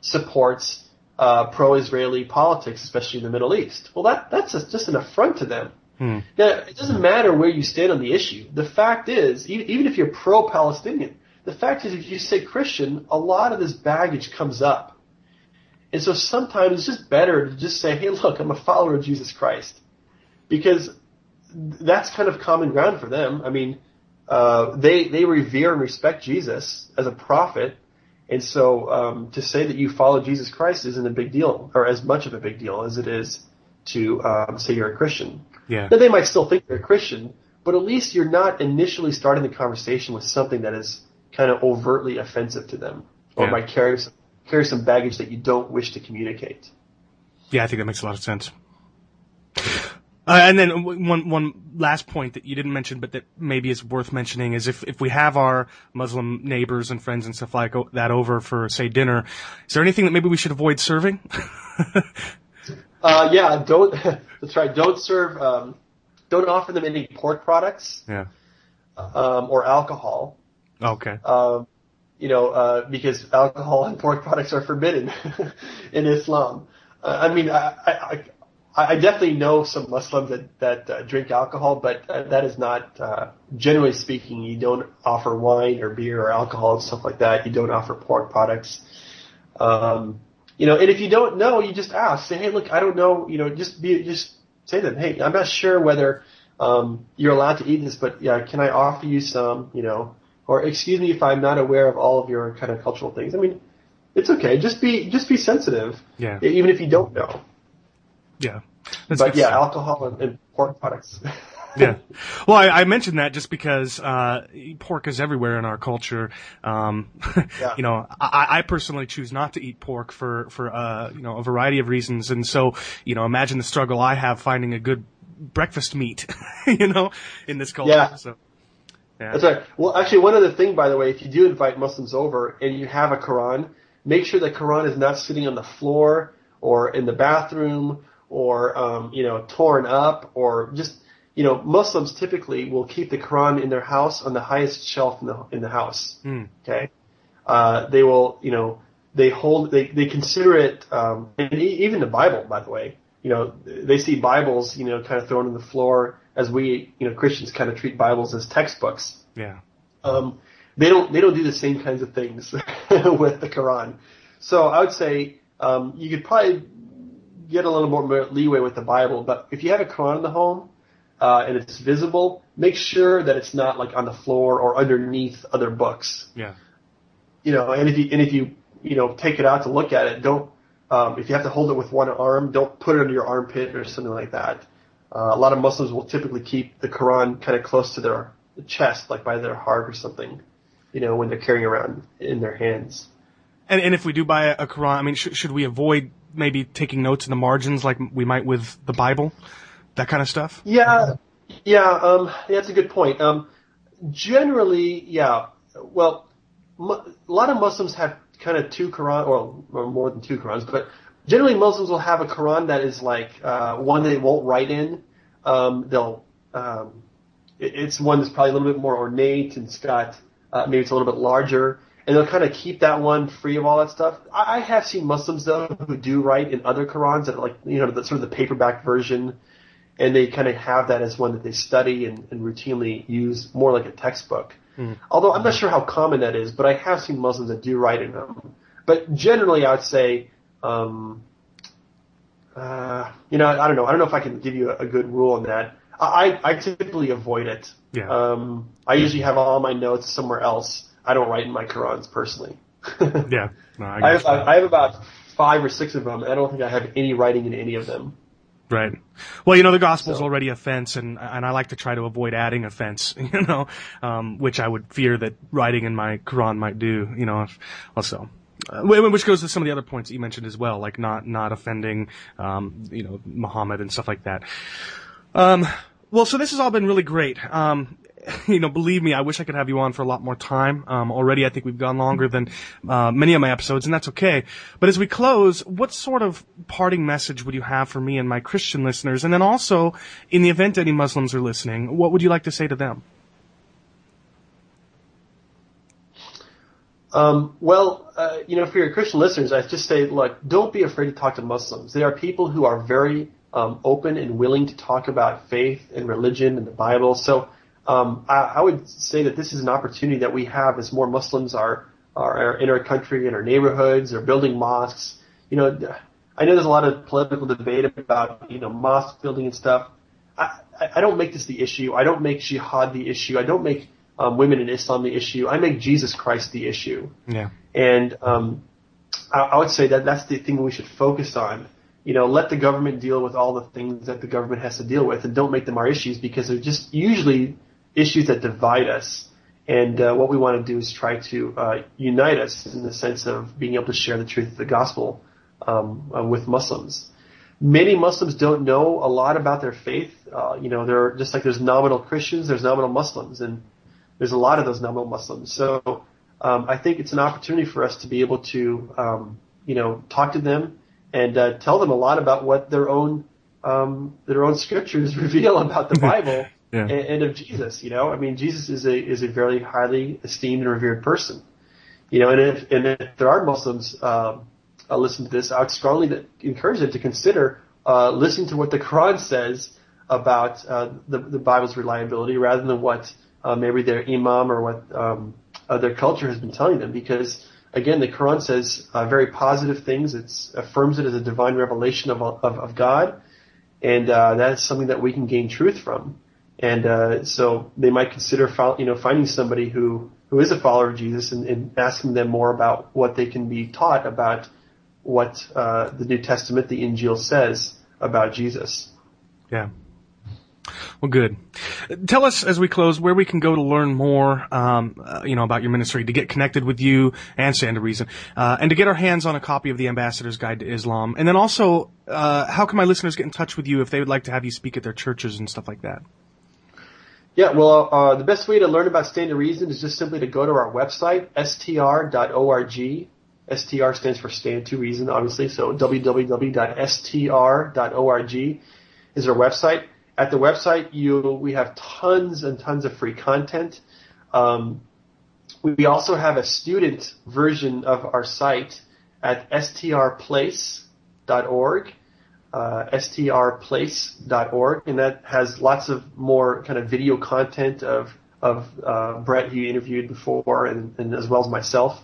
supports uh, pro Israeli politics, especially in the Middle East. Well, that that's just, just an affront to them. Hmm. Now, it doesn't matter where you stand on the issue. The fact is, even, even if you're pro Palestinian, the fact is, if you say Christian, a lot of this baggage comes up. And so sometimes it's just better to just say, hey, look, I'm a follower of Jesus Christ because that's kind of common ground for them. I mean, uh, they they revere and respect Jesus as a prophet, and so um, to say that you follow Jesus Christ isn't a big deal, or as much of a big deal as it is to um, say you're a Christian. Yeah. Now they might still think you're a Christian, but at least you're not initially starting the conversation with something that is kind of overtly offensive to them, or yeah. might carry some, carry some baggage that you don't wish to communicate. Yeah, I think that makes a lot of sense. Uh, and then one one last point that you didn't mention, but that maybe is worth mentioning is if if we have our Muslim neighbors and friends and stuff like that over for say dinner, is there anything that maybe we should avoid serving? Uh, yeah, don't. That's right. Don't serve. Um, don't offer them any pork products yeah. um, or alcohol. Okay. Um, you know, uh, because alcohol and pork products are forbidden in Islam. Uh, I mean, I, I, I, I definitely know some Muslims that that uh, drink alcohol, but uh, that is not uh, generally speaking. You don't offer wine or beer or alcohol and stuff like that. You don't offer pork products. Um, you know, and if you don't know, you just ask. Say, hey, look, I don't know. You know, just be just say to them, hey, I'm not sure whether um, you're allowed to eat this, but yeah, can I offer you some? You know, or excuse me if I'm not aware of all of your kind of cultural things. I mean, it's okay. Just be just be sensitive, Yeah. even if you don't know. Yeah. That's but yeah, alcohol and, and pork products. yeah. Well, I, I mentioned that just because uh, pork is everywhere in our culture. Um, Yeah. You know, I, I personally choose not to eat pork for for uh, you know a variety of reasons, and so you know, imagine the struggle I have finding a good breakfast meat, you know, in this culture. Yeah. So, yeah. That's right. Well, actually, one other thing, by the way, if you do invite Muslims over and you have a Quran, make sure the Quran is not sitting on the floor or in the bathroom or um, you know torn up or just you know Muslims typically will keep the Quran in their house on the highest shelf in the in the house. Hmm. Okay, uh, they will you know they hold they they consider it um, and e- even the Bible, by the way. You know they see Bibles you know kind of thrown on the floor as we you know Christians kind of treat Bibles as textbooks Yeah. um, they don't they don't do the same kinds of things with the Quran. So I would say um, you could probably get a little more leeway with the Bible, but if you have a Quran in the home uh, and it's visible, make sure that it's not like on the floor or underneath other books. Yeah. You know, and if you and if you you know take it out to look at it, don't um, if you have to hold it with one arm, don't put it under your armpit or something like that. Uh, a lot of Muslims will typically keep the Quran kind of close to their chest, like by their heart or something, you know, when they're carrying around in their hands. And and if we do buy a, a Quran, I mean, sh- should we avoid maybe taking notes in the margins like we might with the Bible, that kind of stuff? Yeah, yeah, um, that's a good point. Um, generally, yeah, well, a lot of Muslims have kind of two Quran, or, or more than two Qurans, but generally Muslims will have a Quran that is like uh, one they won't write in. Um, they'll, um, it, it's one that's probably a little bit more ornate and it's got uh, maybe it's a little bit larger, and they'll kind of keep that one free of all that stuff. I, I have seen Muslims though who do write in other Qurans that are like you know the sort of the paperback version and they kind of have that as one that they study and, and routinely use more like a textbook. Although I'm not sure how common that is, but I have seen Muslims that do write in them. But generally, I would say, um, uh, you know, I don't know. I don't know if I can give you a, a good rule on that. I, I typically avoid it. Yeah. Um, I usually have all my notes somewhere else. I don't write in my Qurans personally. Yeah. No, I I have, I have about five or six of them, and I don't think I have any writing in any of them. Right. Well, you know, the gospel's So- already offense, and and I like to try to avoid adding offense. You know, um, which I would fear that writing in my Quran might do. You know, if, also. Uh, which goes to some of the other points that you mentioned as well, like not not offending, um, you know, Muhammad and stuff like that. Um, well, so this has all been really great. Um, you know, believe me, I wish I could have you on for a lot more time. Um, already, I think we've gone longer than uh, many of my episodes, and that's okay. But as we close, what sort of parting message would you have for me and my Christian listeners? And then also, in the event any Muslims are listening, what would you like to say to them? Um, well, uh, you know, for your Christian listeners, I just say, look, don't be afraid to talk to Muslims. They are people who are very um, open and willing to talk about faith and religion and the Bible. So um, I, I would say that this is an opportunity that we have as more Muslims are, are, are in our country, in our neighborhoods, are building mosques. You know, I know there's a lot of political debate about you know mosque building and stuff. I, I don't make this the issue. I don't make jihad the issue. I don't make um, women in Islam the issue. I make Jesus Christ the issue. Yeah. And um, I, I would say that that's the thing we should focus on. You know, let the government deal with all the things that the government has to deal with, and don't make them our issues because they're just usually issues that divide us. And uh, what we want to do is try to uh, unite us in the sense of being able to share the truth of the gospel um, uh, with Muslims. many Muslims don't know a lot about their faith. Uh, you know, they're just like there's nominal Christians, there's nominal Muslims, and there's a lot of those nominal Muslims. So um, I think it's an opportunity for us to be able to, um, you know, talk to them and uh, tell them a lot about what their own um, their own scriptures reveal about the Bible yeah. and, and, of Jesus. You know, I mean, Jesus is a is a very highly esteemed and revered person. You know, and if and if there are Muslims um, uh, listen to this, I would strongly encourage them to consider uh, listening to what the Quran says about uh, the, the Bible's reliability rather than what uh, maybe their imam or what um, their culture has been telling them. Because again, the Quran says uh, very positive things. It affirms it as a divine revelation of of, of God, and uh, that is something that we can gain truth from. And uh, so they might consider, you know, finding somebody who who is a follower of Jesus and, and asking them more about what they can be taught about what uh, the New Testament, the Injil, says about Jesus. Yeah. Well, good. Tell us as we close where we can go to learn more, um, uh, you know, about your ministry, to get connected with you and Stand to Reason, uh, and to get our hands on a copy of the Ambassador's Guide to Islam. And then also, uh, how can my listeners get in touch with you if they would like to have you speak at their churches and stuff like that? Yeah, well, uh, the best way to learn about Stand to Reason is just simply to go to our website, str.org. STR stands for Stand to Reason, obviously. So www.str.org is our website. At the website, you we have tons and tons of free content. Um, we also have a student version of our site at strplace.org, uh, strplace.org, and that has lots of more kind of video content of of uh, Brett, who you interviewed before, and, and as well as myself.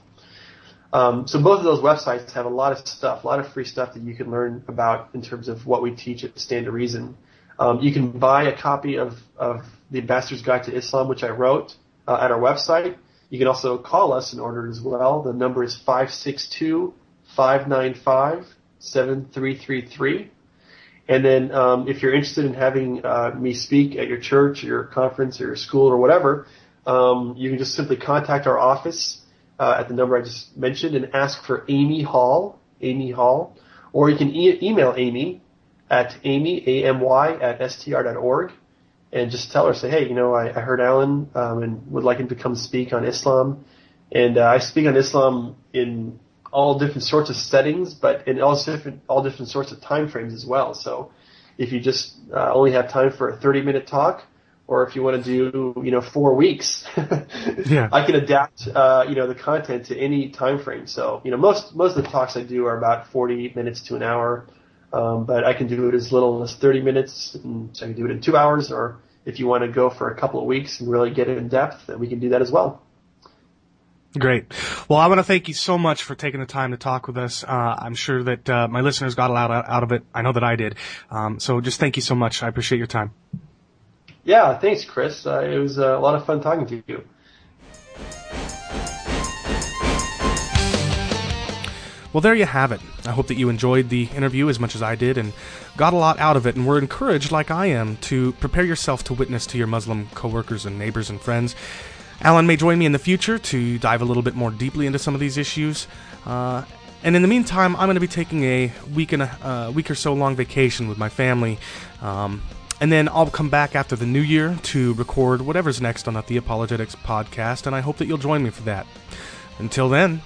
Um, so both of those websites have a lot of stuff, a lot of free stuff that you can learn about in terms of what we teach at Stand to Reason. Um, you can buy a copy of, of the Ambassador's Guide to Islam, which I wrote, uh, at our website. You can also call us and order it as well. The number is 562-595-7333. And then um, if you're interested in having uh, me speak at your church or your conference or your school or whatever, um, you can just simply contact our office uh, at the number I just mentioned and ask for Amy Hall, Amy Hall, or you can e- email Amy at amy, A-M-Y, at str.org and just tell her, say, hey, you know, I, I heard Alan um, and would like him to come speak on Islam. And uh, I speak on Islam in all different sorts of settings, but in all different all different sorts of time frames as well. So if you just uh, only have time for a 30 minute talk, or if you want to do you know four weeks, yeah. I can adapt uh, you know the content to any time frame. So you know most most of the talks I do are about 40 minutes to an hour. Um, but I can do it as little as 30 minutes, and so I can do it in two hours, or if you want to go for a couple of weeks and really get it in depth, then we can do that as well. Great. Well, I want to thank you so much for taking the time to talk with us. Uh, I'm sure that uh, my listeners got a lot out of it. I know that I did. Um, so just thank you so much. I appreciate your time. Yeah, thanks, Chris. Uh, it was a lot of fun talking to you. Well, there you have it. I hope that you enjoyed the interview as much as I did and got a lot out of it and were encouraged, like I am, to prepare yourself to witness to your Muslim coworkers and neighbors and friends. Alan may join me in the future to dive a little bit more deeply into some of these issues. Uh, and in the meantime, I'm going to be taking a week and a uh, week or so long vacation with my family. Um, and then I'll come back after the new year to record whatever's next on the Theopologetics podcast, and I hope that you'll join me for that. Until then,